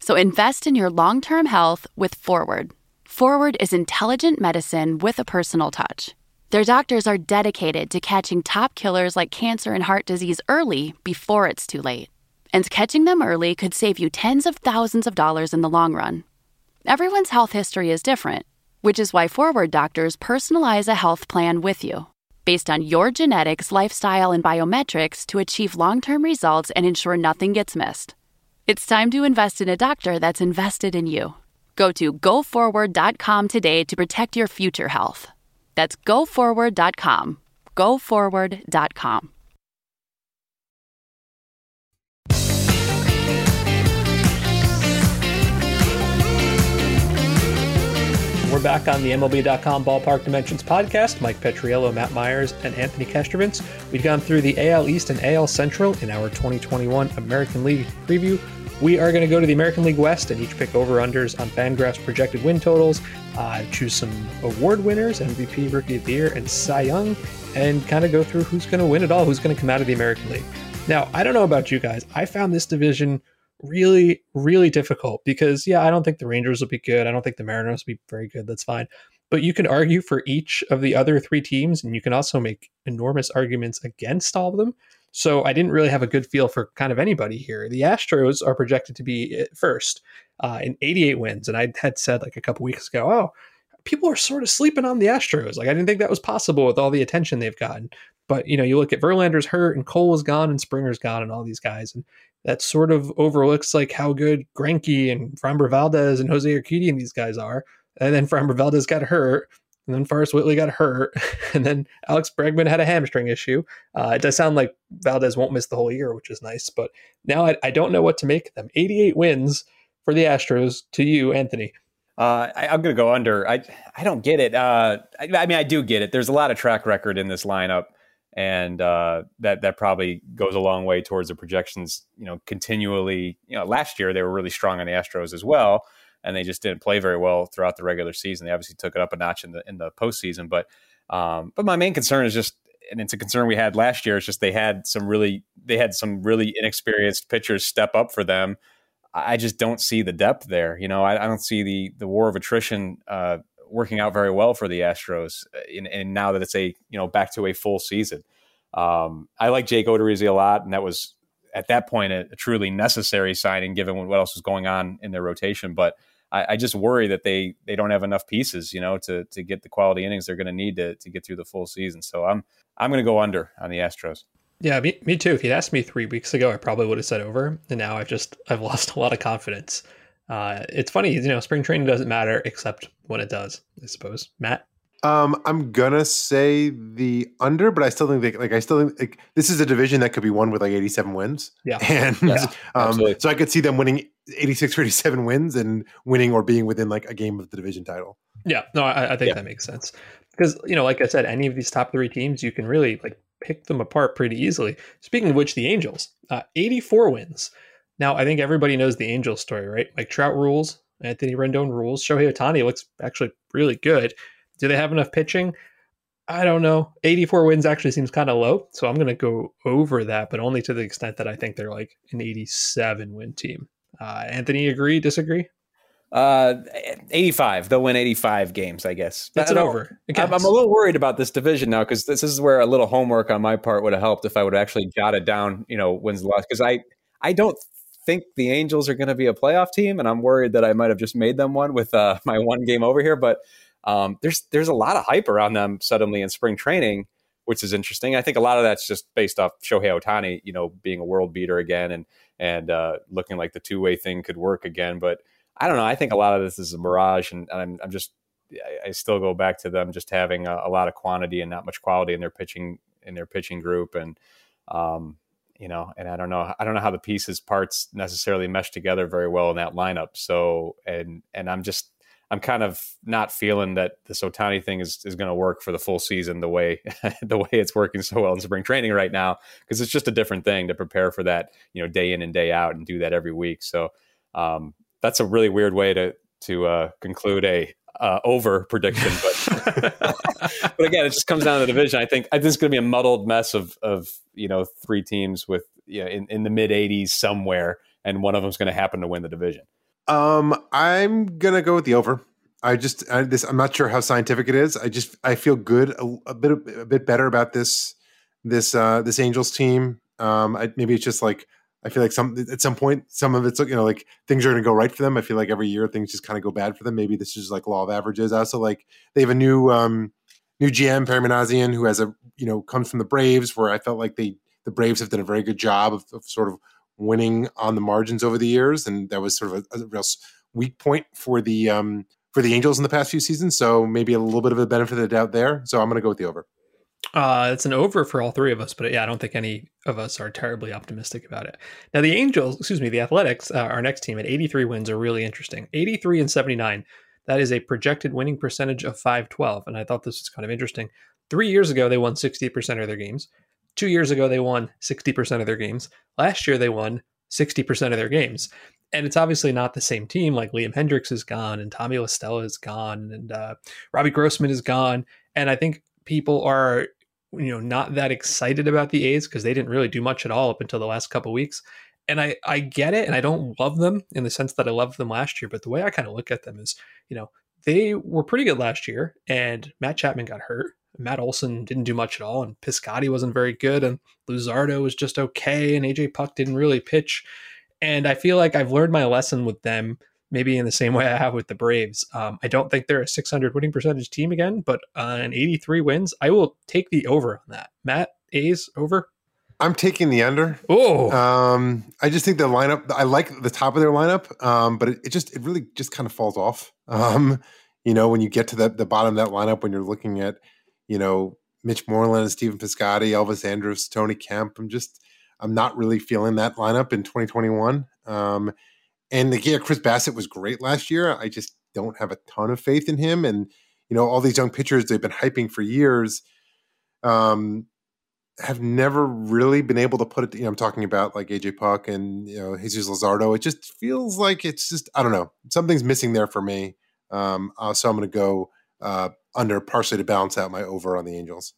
So invest in your long term health with Forward. Forward is intelligent medicine with a personal touch. Their doctors are dedicated to catching top killers like cancer and heart disease early before it's too late. And catching them early could save you tens of thousands of dollars in the long run. Everyone's health history is different, which is why Forward Doctors personalize a health plan with you based on your genetics, lifestyle, and biometrics to achieve long term results and ensure nothing gets missed. It's time to invest in a doctor that's invested in you. Go to goforward.com today to protect your future health. That's goforward.com. Goforward.com. We're back on the MLB.com Ballpark Dimensions podcast. Mike Petriello, Matt Meyers, and Anthony Castrovince. We've gone through the AL East and AL Central in our 2021 American League preview. We are going to go to the American League West and each pick over unders on Fangraphs projected win totals, uh, choose some award winners, MVP, Rookie of the Year, and Cy Young, and kind of go through who's going to win it all, who's going to come out of the American League. Now, I don't know about you guys. I found this division really, really difficult because, yeah, I don't think the Rangers will be good. I don't think the Mariners will be very good. That's fine. But you can argue for each of the other three teams, and you can also make enormous arguments against all of them. So I didn't really have a good feel for kind of anybody here. The Astros are projected to be eh, first uh, in 88 wins. And I had said like a couple weeks ago, oh, people are sort of sleeping on the Astros. Like I didn't think that was possible with all the attention they've gotten. But you know, you look at Verlander's hurt and Cole is gone and Springer's gone and all these guys, and that sort of overlooks like how good Greinke and Framber Valdez and Jose Urquidy and these guys are. And then Framber Valdez got hurt, and then Forrest Whitley got hurt, [laughs] and then Alex Bregman had a hamstring issue. Uh, it does sound like Valdez won't miss the whole year, which is nice. But now I, I don't know what to make of them. 88 wins for the Astros. To you, Anthony. Uh, I, am going to go under. I I don't get it. Uh, I, I, mean, I do get it. There's a lot of track record in this lineup and uh, that that probably goes a long way towards the projections. You know, continually. You know, last year they were really strong on the Astros as well, and they just didn't play very well throughout the regular season. They obviously took it up a notch in the in the postseason, but um, but my main concern is just, and it's a concern we had last year. It's just they had some really they had some really inexperienced pitchers step up for them. I just don't see the depth there. You know, I, I don't see the the war of attrition uh, working out very well for the Astros. And, and now that it's a you know back to a full season, um, I like Jake Odorizzi a lot, and that was at that point a, a, truly necessary signing given what else was going on in their rotation. But I, I, just worry that they they don't have enough pieces, you know, to to get the quality innings they're going to need to to get through the full season. So I'm I'm going to go under on the Astros. Yeah, me, me too. If you'd asked me three weeks ago, I probably would have said over, and now I've just I've [laughs] lost a lot of confidence. Uh, it's funny, you know, spring training doesn't matter except when it does, I suppose. Matt? Um, I'm gonna say the under, but I still think they, like I still think like, this is a division that could be won with like 87 wins. Yeah, [laughs] and yeah, um, so I could see them winning 86 or 87 wins and winning or being within like a game of the division title. Yeah, no, I, I think yeah. that makes sense because you know, like I said, any of these top three teams, you can really like pick them apart pretty easily. Speaking of which, the Angels, uh, 84 wins. Now, I think everybody knows the Angels story, right? Like Trout rules, Anthony Rendon rules. Shohei Ohtani looks actually really good. Do they have enough pitching? I don't know. 84 wins actually seems kind of low, so I'm going to go over that, but only to the extent that I think they're like an 87 win team. Uh, Anthony, agree? Disagree? Uh, 85. They'll win 85 games, I guess. That's an over. I'm, I'm, a little worried about this division now because this is where a little homework on my part would have helped if I would have actually jotted down, you know, wins loss. Because I, I don't think the Angels are going to be a playoff team, and I'm worried that I might have just made them one with uh, [laughs] my one game over here. But um, there's there's a lot of hype around them suddenly in spring training, which is interesting. I think a lot of that's just based off Shohei Ohtani, you know, being a world beater again and and uh, looking like the two way thing could work again. But I don't know. I think a lot of this is a mirage, and, and I'm, I'm, just I, still go back to them just having a, a, lot of quantity and not much quality in their pitching in their pitching group, and um, you know, and I don't know, I don't know how the pieces parts necessarily mesh together very well in that lineup. So, and and I'm just I'm kind of not feeling that this Ohtani thing is, is going to work for the full season the way [laughs] the way it's working so well in spring training right now because it's just a different thing to prepare for that you know day in and day out and do that every week. So um, that's a really weird way to to uh, conclude a uh, over prediction, but [laughs] but again, it just comes down to the division. I think I think it's going to be a muddled mess of of you know three teams with you know, in in the mid 80s somewhere, and one of them is going to happen to win the division. Um, I'm gonna go with the over. I just I, this. I'm not sure how scientific it is. I just I feel good a, a bit a bit better about this this uh this Angels team. Um, I, maybe it's just like I feel like some at some point some of it's you know like things are going to go right for them. I feel like every year things just kind of go bad for them. Maybe this is like law of averages. I also like they have a new um new GM Perry who has a you know comes from the Braves where I felt like they the Braves have done a very good job of, of sort of winning on the margins over the years, and that was sort of a, a real weak point for the um for the Angels in the past few seasons. So maybe a little bit of a benefit of the doubt there. So I'm going to go with the over. Uh, it's an over for all three of us, but yeah, I don't think any of us are terribly optimistic about it. Now, the Angels, excuse me, the Athletics, uh, our next team at 83 wins are really interesting. 83 and 79. That is a projected winning percentage of 512. And I thought this was kind of interesting. Three years ago, they won 60% of their games. Two years ago, they won 60% of their games. Last year, they won 60% of their games and it's obviously not the same team. Like Liam Hendriks is gone, and Tommy La Stella is gone, and uh, Robbie Grossman is gone, and I think people are you know not that excited about the A's because they didn't really do much at all up until the last couple weeks. And I I get it, and I don't love them in the sense that I loved them last year. But the way I kind of look at them is, you know, they were pretty good last year, and Matt Chapman got hurt. Matt Olson didn't do much at all, and Piscotty wasn't very good, and Luzardo was just okay, and AJ Puk didn't really pitch. And I feel like I've learned my lesson with them, maybe in the same way I have with the Braves. Um, I don't think they're a 600 winning percentage team again, but uh, an 83 wins, I will take the over on that. Matt, A's over? I'm taking the under. Oh, um, I just think the lineup. I like the top of their lineup, um, but it, it, just it really just kind of falls off. Um, you know, when you get to the the bottom of that lineup, when you're looking at, you know, Mitch Moreland, and Stephen Piscotty, Elvis Andrus, Tony Kemp. I'm just I'm not really feeling that lineup in 2021. Um, and yeah, Chris Bassitt was great last year. I just don't have a ton of faith in him. And you know, all these young pitchers they've been hyping for years um, have never really been able to put it. You know, I'm talking about like AJ Puk and you know Jesus Luzardo. It just feels like it's just I don't know something's missing there for me. Um, uh, so I'm going to go uh, under partially to balance out my over on the Angels.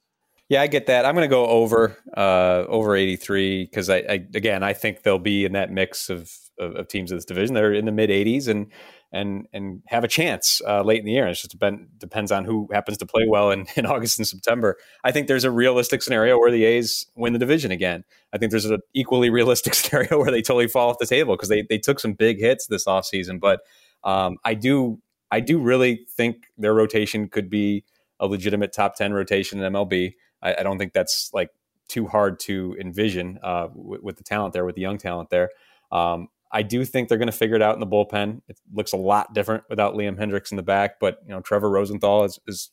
Yeah, I get that. I'm going to go over uh, over 83 because I, I, again I think they'll be in that mix of, of, of teams of this division that are in the mid 80s and and and have a chance uh, late in the year. It just depend, depends on who happens to play well in, in [laughs] August and September. I think there's a realistic scenario where the A's win the division again. I think there's an equally realistic [laughs] scenario where they totally fall off the table because they they took some big hits this offseason. But um, I do I do really think their rotation could be a legitimate top 10 rotation in MLB. I, I don't think that's like too hard to envision uh, w- with the talent there, with the young talent there. Um, I do think they're going to figure it out in the bullpen. It looks a lot different without Liam Hendriks in the back, but you know Trevor Rosenthal is, is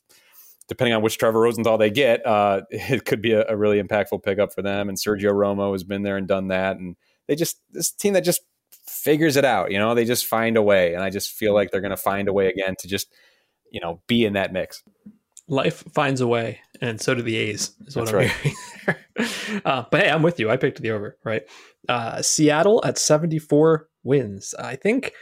depending on which Trevor Rosenthal they get, uh, [laughs] it could be a, a, really impactful pickup for them. And Sergio Romo has been there and done that, and they just this team that just figures it out. You know, they just find a way, and I just feel like they're going to find a way again to just you know be in that mix life finds a way, and so do the A's. Is what That's I'm right. hearing. [laughs] uh, but hey, I'm with you. I picked the over. Right, uh, Seattle at 74 wins. I think.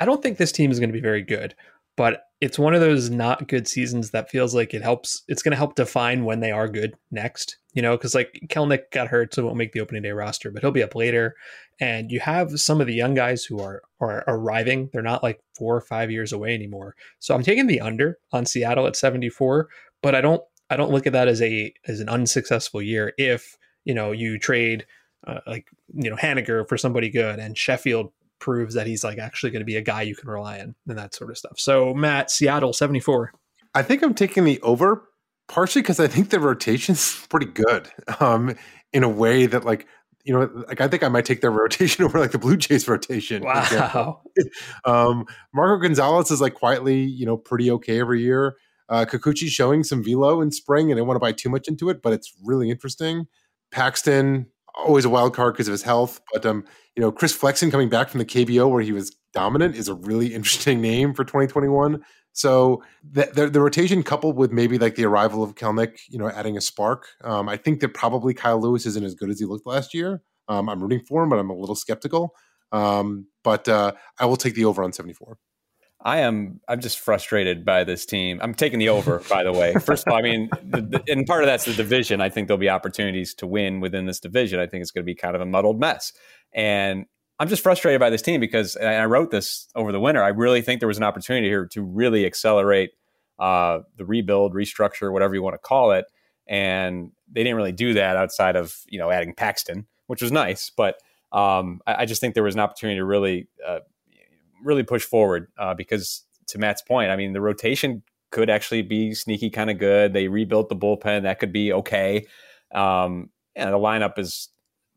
I don't think this team is going to be very good, but it's one of those not good seasons that feels like it helps. It's going to help define when they are good next. You know, because like Kelenic got hurt, so won't make the opening day roster, but he'll be up later. And you have some of the young guys who are are arriving. They're not like four or five years away anymore. So I'm taking the under on Seattle at 74, but I don't I don't look at that as a as an unsuccessful year if you know you trade uh, like you know Haniger for somebody good and Sheffield proves that he's like actually going to be a guy you can rely on and that sort of stuff. So Matt, Seattle 74. I think I'm taking the over partially because I think the rotation's pretty good. Um, in a way that like you know, like I think I might take their [laughs] rotation over like the Blue Jays rotation. Wow. [laughs] um, Marco Gonzalez is like quietly, you know, pretty okay every year. Uh, Kikuchi's showing some velo in spring, and I don't want to buy too much into it, but it's really interesting. Paxton, always a wild card because of his health, but um, you know, Chris Flexen coming back from the KBO where he was dominant is a really [laughs] interesting name for 2021. So the, the, the rotation coupled with maybe like the arrival of Kelenic, you know, adding a spark. Um, I think that probably Kyle Lewis isn't as good as he looked last year. Um, I'm rooting for him, but I'm a little skeptical. Um, but uh, I will take the over on 74. I am. I'm just frustrated by this team. I'm taking the over, by the way. First of all, I mean, the, the, and part of that's the division. I think there'll be opportunities to win within this division. I think it's going to be kind of a muddled mess. And I'm just frustrated by this team because I wrote this over the winter. I really think there was an opportunity here to really accelerate uh, the rebuild, restructure, whatever you want to call it, and they didn't really do that outside of you know adding Paxton, which was nice. But um, I, I, just think there was an opportunity to really, uh, really push forward uh, because to Matt's point, I mean the rotation could actually be sneaky kind of good. They rebuilt the bullpen; that could be okay. Um, and the lineup is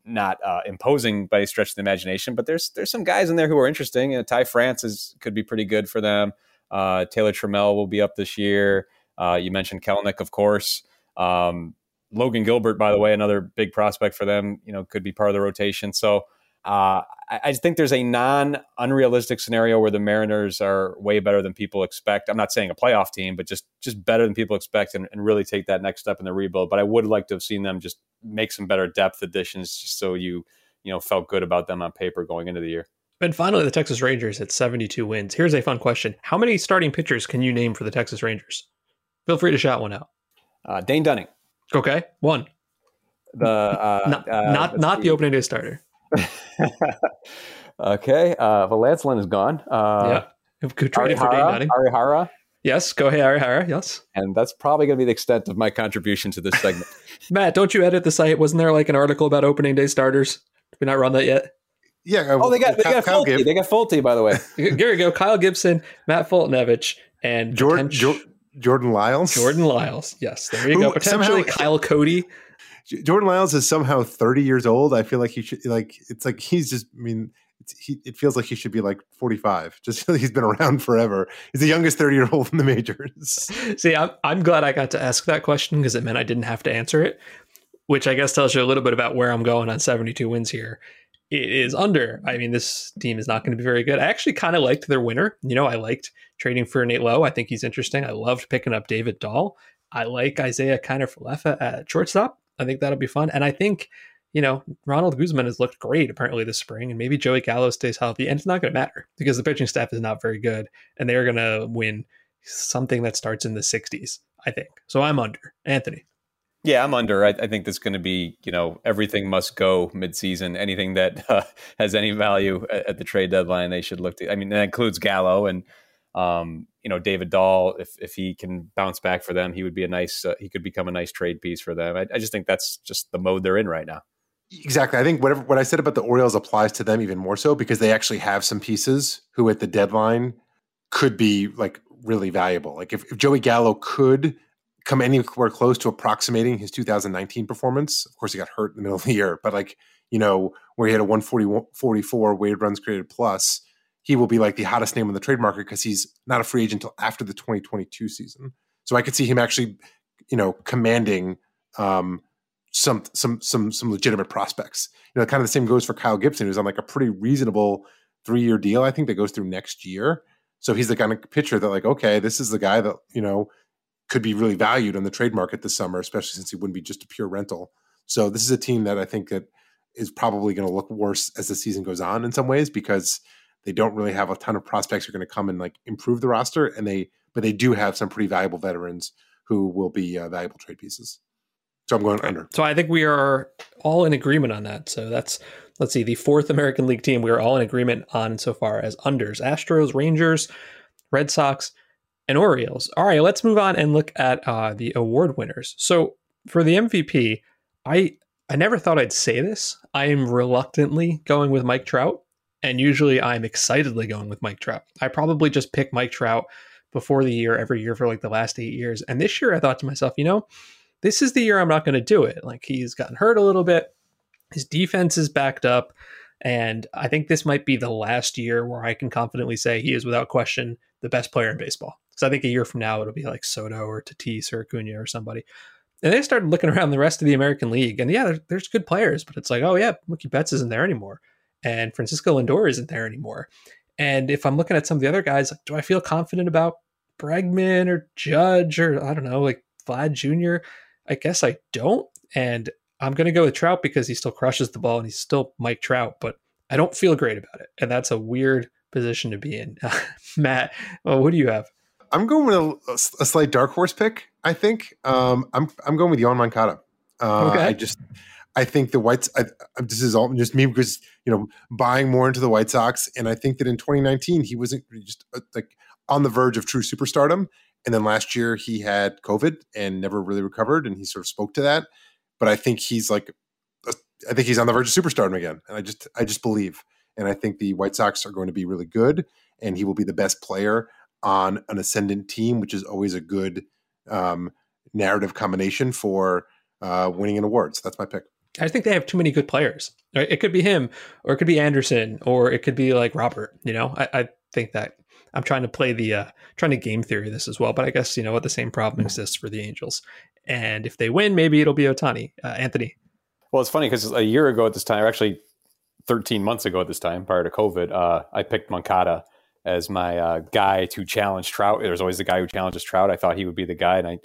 not uh, imposing by a stretch of the imagination, but there's there's some guys in there who are interesting. Know, Ty France is could be pretty good for them. Uh, Taylor Trammell will be up this year. Uh, you mentioned Kelenic, of course. Um, Logan Gilbert, by the way, another big prospect for them. You know, could be part of the rotation. So uh, I, I, think there's a non unrealistic scenario where the Mariners are way better than people expect. I'm not saying a playoff team, but just just better than people expect and, and really take that next step in the rebuild. But I would like to have seen them just make some better depth additions, just so you you know felt good about them on paper going into the year. And finally, the Texas Rangers at 72 wins. Here's a fun question: How many starting pitchers can you name for the Texas Rangers? Feel free to shout one out. Uh, Dane Dunning. Okay, one. The uh, [laughs] not uh, not, not the opening day starter. [laughs] [laughs] okay. Uh, well, Lance Lynn is gone. Uh, yeah. Traded for Dane Dunning. Arihara. Yes. Go ahead, Arihara. Yes. And that's probably going to be the extent of my contribution to this segment. [laughs] Matt, don't you edit the site? Wasn't there like an article about opening day starters? Did we not run that yet? Yeah. Oh, they got they got Kyle Folty. They got Folty, by the way. [laughs] Here we go. Kyle Gibson, Matt Foltynewicz, and Jordan, Jordan Lyles. Jordan Lyles. Yes. There you Who, go. Potentially somehow, Kyle Cody. Jordan Lyles is somehow 30 years old. I feel like he should like it's like he's just I mean he, it feels like he should be like 45. [laughs] Just he's been around forever. He's the youngest 30 year old in the majors. [laughs] See, I'm, I'm glad I got to ask that question because it meant I didn't have to answer it, which I guess tells you a little bit about where I'm going on 72 wins here. It is under. I mean, this team is not going to be very good. I actually kind of liked their winner. You know, I liked trading for Nate Lowe. I think he's interesting. I loved picking up David Dahl. I like Isaiah Kiner-Falefa at shortstop. I think that'll be fun. And I think, you know, Ronald Guzman has looked great apparently this spring, and maybe Joey Gallo stays healthy. And it's not going to matter because the pitching staff is not very good, and they're going to win something that starts in the 60s, I think. So I'm under. Anthony. Yeah, I'm under. I, I think this is going to be, you know, everything must go midseason. Anything that [laughs] uh, has any value at, at, the trade deadline, they should look to. I mean, that includes Gallo and um, you know, David Dahl, if if he can bounce back for them, he would be a nice. Uh, he could become a nice trade piece for them. I, I, just think that's just the mode they're in right now. Exactly. I think whatever what I said about the Orioles applies to them even more so because they actually have some pieces who at the deadline could be like really valuable. Like if, if Joey Gallo could come anywhere close to approximating his 2019 performance, of course he got hurt in the middle of the year, but like you know where he had a 140 44 weighted runs created plus he will be like the hottest name on the trade market because he's not a free agent until after the 2022 season. So I could see him actually, you know, commanding um, some some some some legitimate prospects. You know, kind of the same goes for Kyle Gibson, who's on like a pretty reasonable three year deal. I think that goes through next year. So he's the kind of pitcher that like, okay, this is the guy that you know could be really valued on the trade market this summer, especially since he wouldn't be just a pure rental. So this is a team that I think that is probably going to look worse as the season goes on in some ways because they don't really have a ton of prospects who are going to come and like improve the roster, and they but they do have some pretty valuable veterans who will be uh, valuable trade pieces. So I'm going under. So I think we are all in agreement on that. So that's let's see the fourth American League team we are all in agreement on so far as unders: Astros, Rangers, Red Sox, and Orioles. All right, let's move on and look at uh, the award winners. So for the MVP, I I never thought I'd say this. I am reluctantly going with Mike Trout. And usually I'm excitedly going with Mike Trout. I probably just pick Mike Trout before the year every year for like the last eight years. And this year I thought to myself, you know, this is the year I'm not going to do it. Like he's gotten hurt a little bit, his defense is backed up. And I think this might be the last year where I can confidently say he is without question the best player in baseball. Because I think a year from now it'll be like Soto or Tatis or Acuna or somebody. And they started looking around the rest of the American League, and yeah, there's good players, but it's like, oh yeah, Mookie Betts isn't there anymore and Francisco Lindor isn't there anymore. And if I'm looking at some of the other guys, like, do I feel confident about Bregman or Judge or I don't know, like Vlad Jr.? I guess I don't. And I'm going to go with Trout because he still crushes the ball and he's still Mike Trout, but I don't feel great about it. And that's a weird position to be in. [laughs] Matt, well, what do you have? I'm going with a, a slight dark horse pick. I think um, I'm I'm going with Yoan Moncada. Uh, okay. I just I think the Whites. I, this is all just me because you know buying more into the White Sox, and I think that in 2019 he wasn't just uh, like on the verge of true superstardom, and then last year he had COVID and never really recovered, and he sort of spoke to that. But I think he's like, I think he's on the verge of superstardom again, and I just I just believe, and I think the White Sox are going to be really good, and he will be the best player on an ascendant team, which is always a good um, narrative combination for uh, winning an award. So that's my pick. I think they have too many good players. Right? It could be him, or it could be Anderson, or it could be like Robert. You know, I, I think that I'm trying to play the uh, trying to game theory this as well. But I guess you know what the same problem exists for the Angels, and if they win, maybe it'll be Ohtani, uh, Anthony. Well, it's funny because a year ago at this time, or actually 13 months ago at this time, prior to COVID, uh, I picked Moncada as my uh, guy to challenge Trout. There's always the guy who challenges Trout. I thought he would be the guy, and I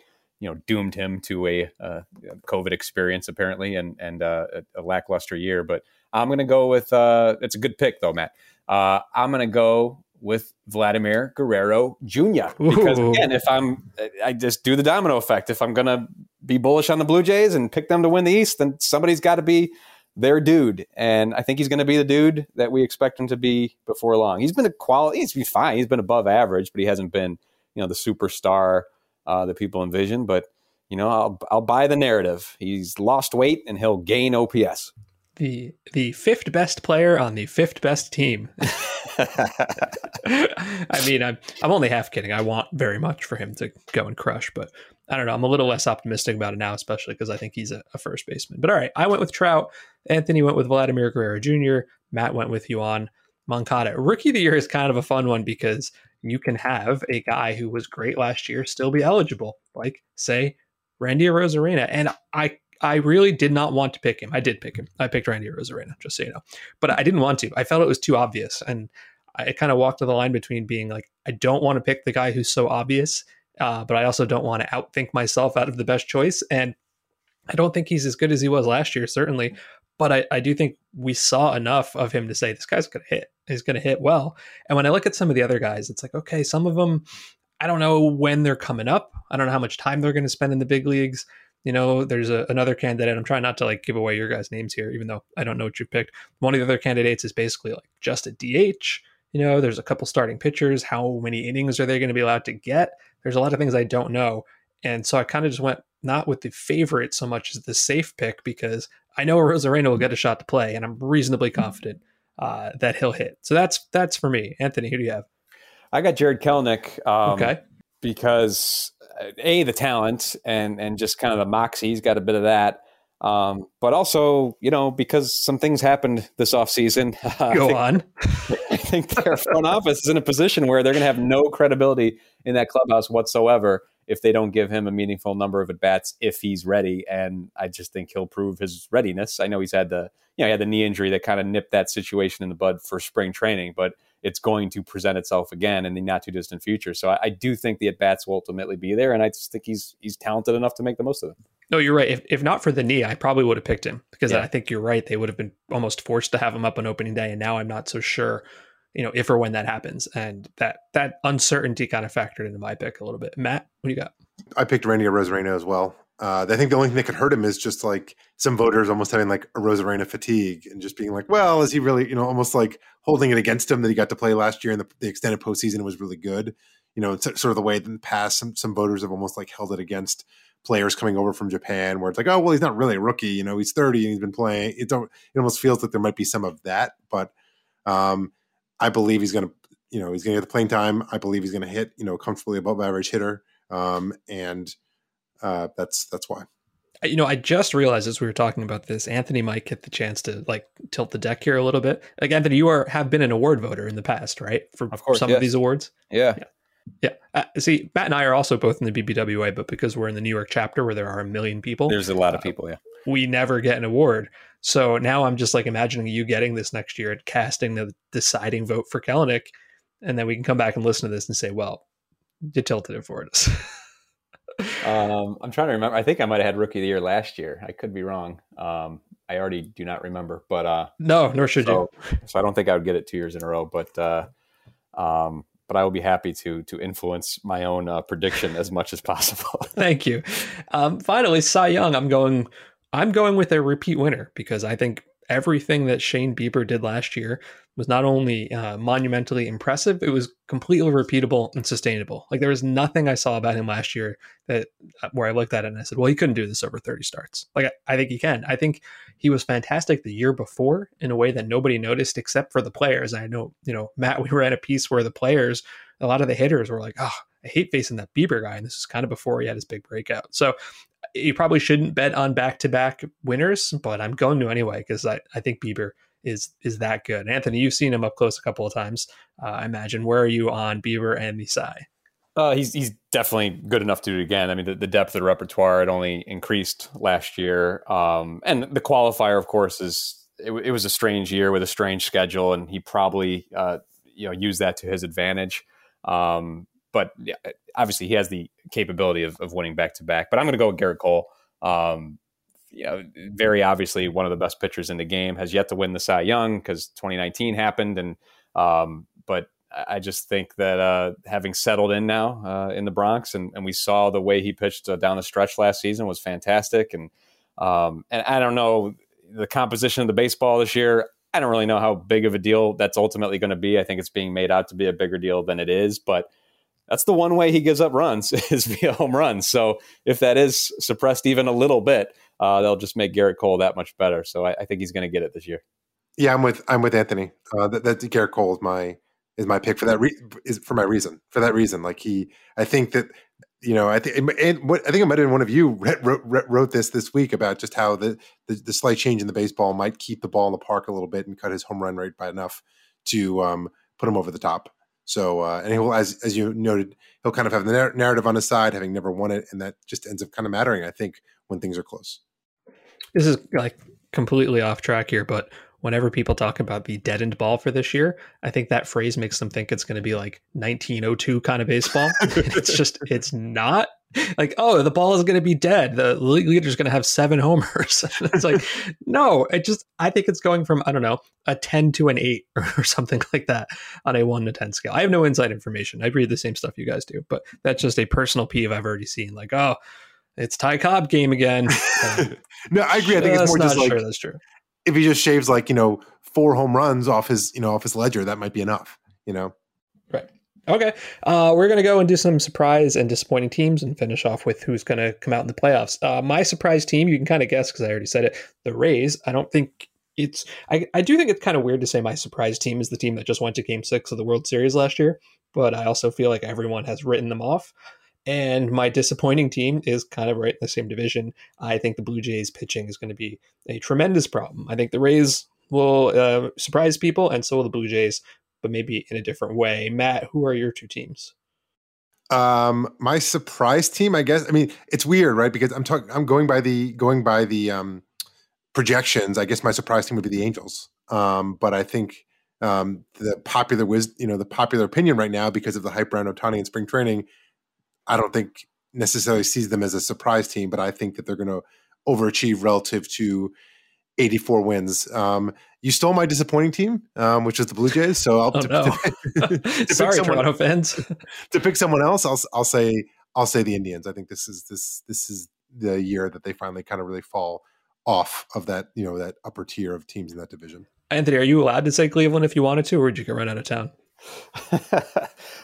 you know doomed him to a uh, COVID experience apparently and and uh, a, a, lackluster year. But I'm going to go with uh, it's a good pick though, Matt. Uh, I'm going to go with Vladimir Guerrero Jr. Because Ooh. again, if I'm I just do the domino effect. If I'm going to be bullish on the Blue Jays and pick them to win the East, then somebody's got to be their dude. And I think he's going to be the dude that we expect him to be before long. He's been a quality. He's been fine. He's been above average, but he hasn't been you know the superstar uh, that people envision. But you know, I'll I'll buy the narrative. He's lost weight and he'll gain OPS. The the fifth best player on the fifth best team. [laughs] I mean, I'm I'm only half kidding. I want very much for him to go and crush, but I don't know. I'm a little less optimistic about it now, especially because I think he's a, a, first baseman. But all right, I went with Trout. Anthony went with Vladimir Guerrero Jr. Matt went with Yoan Moncada. Rookie of the year is kind of a fun one because you can have a guy who was great last year still be eligible, like say Randy Arozarena. And I I really did not want to pick him. I did pick him. I picked Randy Arozarena, just so you know. But I didn't want to. I felt it was too obvious. And I kind of walked to the line between being like, I don't want to pick the guy who's so obvious, uh, but I also don't want to outthink myself out of the best choice. And I don't think he's as good as he was last year, certainly. But I, I do think we saw enough of him to say this guy's going to hit. He's going to hit well. And when I look at some of the other guys, it's like, okay, some of them, I don't know when they're coming up. I don't know how much time they're going to spend in the big leagues. You know, there's a, another candidate. I'm trying not to like give away your guys' names here, even though I don't know what you picked. One of the other candidates is basically like just a DH. You know, there's a couple starting pitchers. How many innings are they going to be allowed to get? There's a lot of things I don't know. And so I kind of just went not with the favorite so much as the safe pick because I know Arozarena will get a shot to play, and I'm reasonably mm-hmm. confident uh, that he'll hit. So that's that's for me. Anthony, who do you have? I got Jarred Kelenic. Um, okay. Because uh, a the talent and and just kind of the moxie, he's got a bit of that. Um, but also, you know, because some things happened this offseason. [laughs] Go I think, on. [laughs] I think their front office is in a position where they're going to have no credibility in that clubhouse whatsoever if they don't give him a meaningful number of at bats if he's ready. And I just think he'll prove his readiness. I know he's had the you know he had the knee injury that kind of nipped that situation in the bud for spring training, but it's going to present itself again in the not too distant future. So I, I do think the at bats will ultimately be there, and I just think he's he's talented enough to make the most of them. No, you're right. If, if not for the knee, I probably would have picked him because yeah. I think you're right. They would have been almost forced to have him up on opening day, and now I'm not so sure you know, if or when that happens. And that that uncertainty kind of factored into my pick a little bit. Matt, what do you got? I picked Randy Arozarena as well. Uh, I think the only thing that could hurt him is just like some voters almost having like a Rosarena fatigue and just being like, well, is he really, you know, almost like holding it against him that he got to play last year and the, the extended postseason was really good. You know, it's sort of the way in the past, some, some voters have almost like held it against players coming over from Japan where it's like, oh, well, he's not really a rookie. You know, he's 30 and he's been playing. It, don't, it almost feels like there might be some of that. But um, I believe he's going to, you know, he's going to get the playing time. I believe he's going to hit, you know, comfortably above average hitter. Um, and uh, that's that's why. You know, I just realized as we were talking about this, Anthony might get the chance to like tilt the deck here a little bit. Like Anthony, you are have been an award voter in the past, right? For of course, some yes. of these awards. Yeah. Yeah. Yeah. Uh, see, Matt and I are also both in the BBWA, but because we're in the New York chapter where there are a million people, there's a lot of uh, people. Yeah. We never get an award. So now I'm just like imagining you getting this next year and casting the deciding vote for Kelenic. And then we can come back and listen to this and say, well, you tilted it for us. [laughs] um, I'm trying to remember. I think I might have had rookie of the year last year. I could be wrong. Um, I already do not remember, but uh, no, nor should so, you. So I don't think I would get it two years in a row. But uh, um, but I will be happy to to influence my own uh, prediction as much as possible. [laughs] Thank you. Um, finally, Cy Young. I'm going I'm going with a repeat winner because I think everything that Shane Bieber did last year was not only uh, monumentally impressive, it was completely repeatable and sustainable. Like there was nothing I saw about him last year that uh, where I looked at it and I said, well, he couldn't do this over 30 starts. Like I, I think he can. I think he was fantastic the year before in a way that nobody noticed except for the players. I know, you know, Matt, [laughs] we were at a piece where the players, a lot of the hitters were like, oh, I hate facing that Bieber guy. And this is kind of before he had his big breakout. So you probably shouldn't bet on back to back winners, but I'm going to anyway because I, I think Bieber is is that good. Anthony, you've seen him up close a couple of times. Uh, I imagine. Where are you on Bieber and Masai? Uh, he's he's definitely good enough to do it again. I mean, the, the depth of the repertoire had only increased last year, um, and the qualifier, of course, is it, it, was a strange year with a strange schedule, and he probably uh, you know used that to his advantage. Um, but yeah, obviously, he has the capability of, of winning back to back. But I'm going to go with Gerrit Cole. Um, you know, very obviously one of the best pitchers in the game has yet to win the Cy Young because 2019 happened, and um, but I just think that uh, having settled in now uh, in the Bronx, and, and, we saw the way he pitched uh, down the stretch last season was fantastic, and um, and I don't know the composition of the baseball this year. I don't really know how big of a deal that's ultimately going to be. I think it's being made out to be a bigger deal than it is, but that's the one way he gives up runs [laughs] is via home runs. So if that is suppressed even a little bit, uh, they'll just make Gerrit Cole that much better. So I, I think he's going to get it this year. Yeah, I'm with I'm with Anthony. Uh, that, that Gerrit Cole is my is my pick for that re- is for my reason for that reason. Like he, I think that you know, I think and what I think it might have been one of you wrote, wrote, wrote this this week about just how the, the, the slight change in the baseball might keep the ball in the park a little bit and cut his home run rate by enough to um, put him over the top. So, uh, and he'll, as as you noted, he'll kind of have the narrative on his side, having never won it, and that just ends up kind of mattering, I think, when things are close. This is like completely off track here, but whenever people talk about the deadened ball for this year, I think that phrase makes them think it's going to be like 1902 kind of baseball. [laughs] it's just, it's not [laughs] like, oh, the ball is going to be dead. The leader is going to have seven homers. [laughs] it's like, no, it just, I think it's going from, I don't know, a 10 to an eight [laughs] or something like that on a one to 10 scale. I have no inside information. I read the same stuff you guys do, but that's just a personal peeve I've already seen. Like, oh, it's Ty Cobb game again. no, I agree. I think it's more just like sure that's true if he just shaves like you know four home runs off his you know off his ledger, that might be enough. You know. Okay. Uh, we're gonna go and do some surprise and disappointing teams and finish off with who's gonna come out in the playoffs. Uh, my surprise team, you can kind of guess because I already said it. The Rays. I don't think it's. I, I do think it's kind of weird to say my surprise team is the team that just went to Game Six of the World Series last year, but I also feel like everyone has written them off. And my disappointing team is kind of right in the same division. I think the Blue Jays pitching is going to be a tremendous problem. I think the Rays will uh, surprise people, and so will the Blue Jays, but maybe in a different way. Matt, who are your two teams? Um, my surprise team, I guess. I mean, it's weird, right? Because I'm talking, I'm going by the going by the um, projections. I guess my surprise team would be the Angels. Um, but I think um, the popular wisdom, you know, the popular opinion right now, because of the hype around Ohtani and spring training, I don't think necessarily sees them as a surprise team, but I think that they're going to overachieve relative to 84 wins. Um, you stole my disappointing team, um, which is the Blue Jays. So I'll [laughs] oh, to, no. to, [laughs] to sorry, someone, Toronto fans. [laughs] to pick someone else, I'll I'll say I'll say the Indians. I think this is this this is the year that they finally kind of really fall off of that you know that upper tier of teams in that division. Anthony, are you allowed to say Cleveland if you wanted to, or would you get run out of town? [laughs]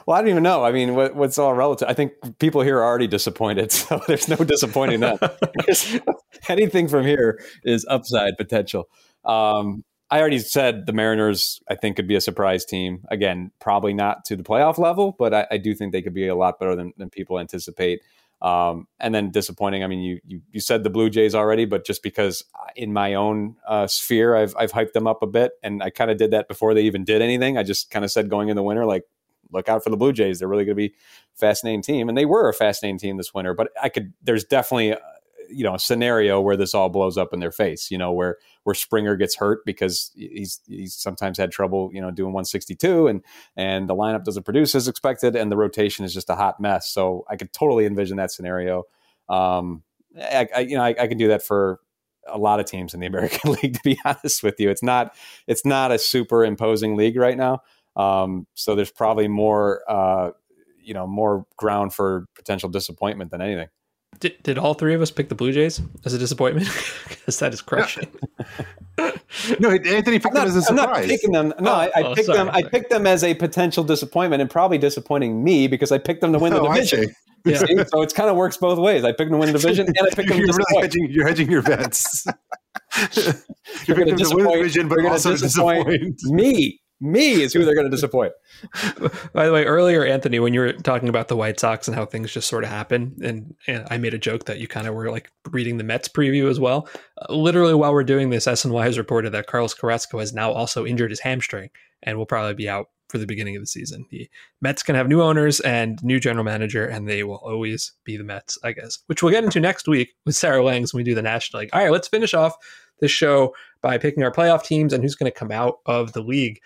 well, I don't even know. I mean, what, what's all relative? I think people here are already disappointed, [laughs] so there's no disappointing them. [laughs] Anything from here is upside potential. Um, I already said the Mariners, I think, could be a surprise team. Again, probably not to the playoff level, but I, I do think they could be a lot better than, than people anticipate. Um, and then disappointing. I mean, you, you, you said the Blue Jays already, but just because in my own uh, sphere, I've I've hyped them up a bit, and I kind of did that before they even did anything. I just kind of said going in the winter, like, look out for the Blue Jays. They're really going to be fascinating team, and they were a fascinating team this winter. But I could, there's definitely you know a scenario where this all blows up in their face. You know where where Springer gets hurt because he's he's sometimes had trouble you know doing 162 and and the lineup doesn't produce as expected and the rotation is just a hot mess. So I could totally envision that scenario. Um, I, I you know I, I can do that for a lot of teams in the [laughs] American League. To be honest with you, it's not it's not a super imposing league right now. Um, so there's probably more uh, you know more ground for potential disappointment than anything. Did, did all three of us pick the Blue Jays as a disappointment? [laughs] Because that is crushing. [laughs] no, Anthony picked not, them as a surprise. I'm not picking them. No, oh, I, I oh, picked sorry, them. Sorry. I picked them as a potential disappointment, and probably disappointing me because I picked them to win the oh, division. [laughs] Yeah. so it kind of works both ways. I picked them to win the division, and I picked them you're to really hedging, You're hedging your bets. you're going to disappoint, division, but also disappoint, disappoint me me is who they're going to disappoint. [laughs] By the way, earlier, Anthony, when you were talking about the White Sox and how things just sort of happen, and, and I made a joke that you kind of were like reading the Mets preview as well. Uh, literally, while we're doing this, SNY has reported that Carlos Carrasco has now also injured his hamstring and will probably be out for the beginning of the season. The Mets can have new owners and new general manager, and they will always be the Mets, I guess, which we'll get into next week with Sarah Langs when we do the National League. All right, let's finish off this show by picking our playoff teams and who's going to come out of the league.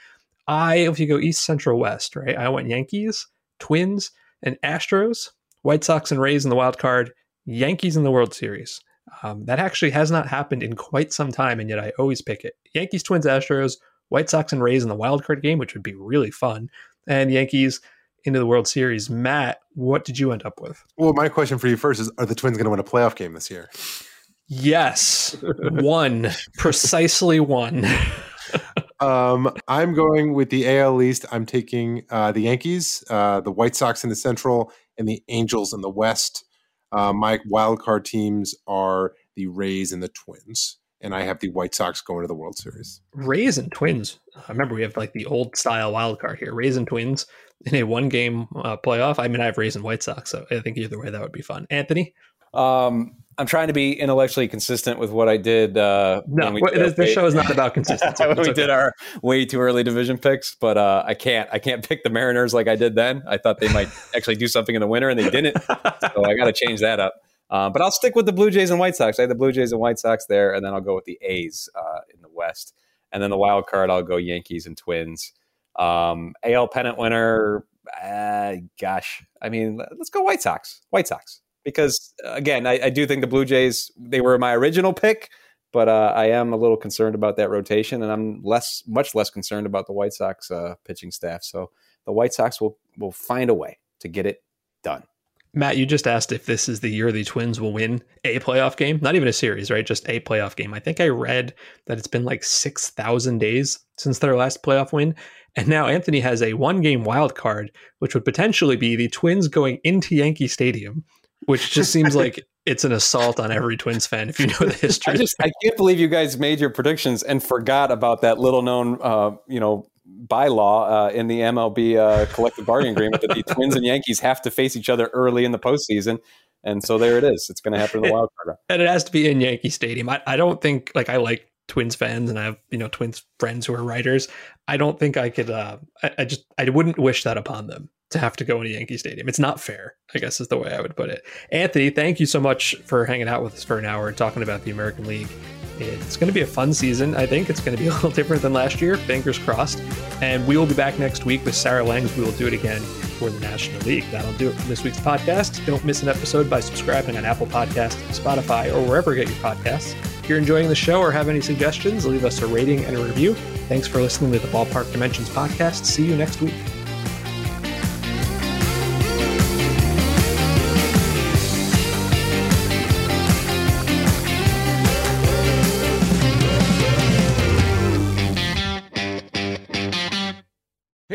I, if you go East, Central, West, right? I went Yankees, Twins, and Astros, White Sox and Rays in the wild card, Yankees in the World Series. Um, that actually has not happened in quite some time, and yet I always pick it. Yankees, Twins, Astros, White Sox and Rays in the wild card game, which would be really fun, and Yankees into the World Series. Matt, what did you end up with? Well, my question for you first is: Are the Twins going to win a playoff game this year? Yes, one, [laughs] precisely one. Um, I'm going with the AL East. I'm taking uh, the Yankees, uh, the White Sox in the Central, and the Angels in the West. Uh, my wild card teams are the Rays and the Twins, and I have the White Sox going to the World Series. Rays and Twins. I remember we have like the old style wild card here. Rays and Twins in a one game uh, playoff. I mean, I have Rays and White Sox, so I think either way that would be fun. Anthony. Um, I'm trying to be intellectually consistent with what I did. Uh, no, this, this show is not [laughs] about consistency. when we okay. did our way too early division picks, but uh, I can't. I can't pick the Mariners like I did then. I thought they might [laughs] actually do something in the winter, and they didn't. so I got to change that up. Uh, but I'll stick with the Blue Jays and White Sox. I had the Blue Jays and White Sox there, and then I'll go with the A's uh, in the West, and then the wild card I'll go Yankees and Twins. Um, AL pennant winner. Uh, gosh, I mean, let's go White Sox. White Sox because again, I, I, do think the Blue Jays they were my original pick, but uh, I am a little concerned about that rotation, and I'm less, much less concerned about the White Sox uh, pitching staff. So the White Sox will will find a way to get it done. Matt, you just asked if this is the year the Twins will win a playoff game, not even a series, right? Just a playoff game. I think I read that it's been like 6,000 days since their last playoff win. And now Anthony has a one game wild card, which would potentially be the Twins going into Yankee Stadium which just seems like it's an assault on every Twins fan if you know the [laughs] history. I just I can't believe you guys made your predictions and forgot about that little known uh, you know bylaw uh, in the MLB uh, collective bargaining agreement that the [laughs] Twins and Yankees have to face each other early in the postseason. And so there it is. It's going to happen in the wild card. And it has to be in Yankee Stadium. I, I don't think like I like Twins fans and I have you know Twins friends who are writers. I don't think I could. Uh, I, I just I wouldn't wish that upon them to have to go into Yankee Stadium. It's not fair, I guess is the way I would put it. Anthony, thank you so much for hanging out with us for an hour and talking about the American League. It's going to be a fun season. I think it's going to be [laughs] a little different than last year. Fingers crossed. And we will be back next week with Sarah Langs. We will do it again for the National League. That'll do it for this week's podcast. Don't miss an episode by subscribing on Apple Podcasts, Spotify, or wherever you get your podcasts. If you're enjoying the show or have any suggestions, leave us a rating and a review. Thanks for listening to the Ballpark Dimensions podcast. See you next week.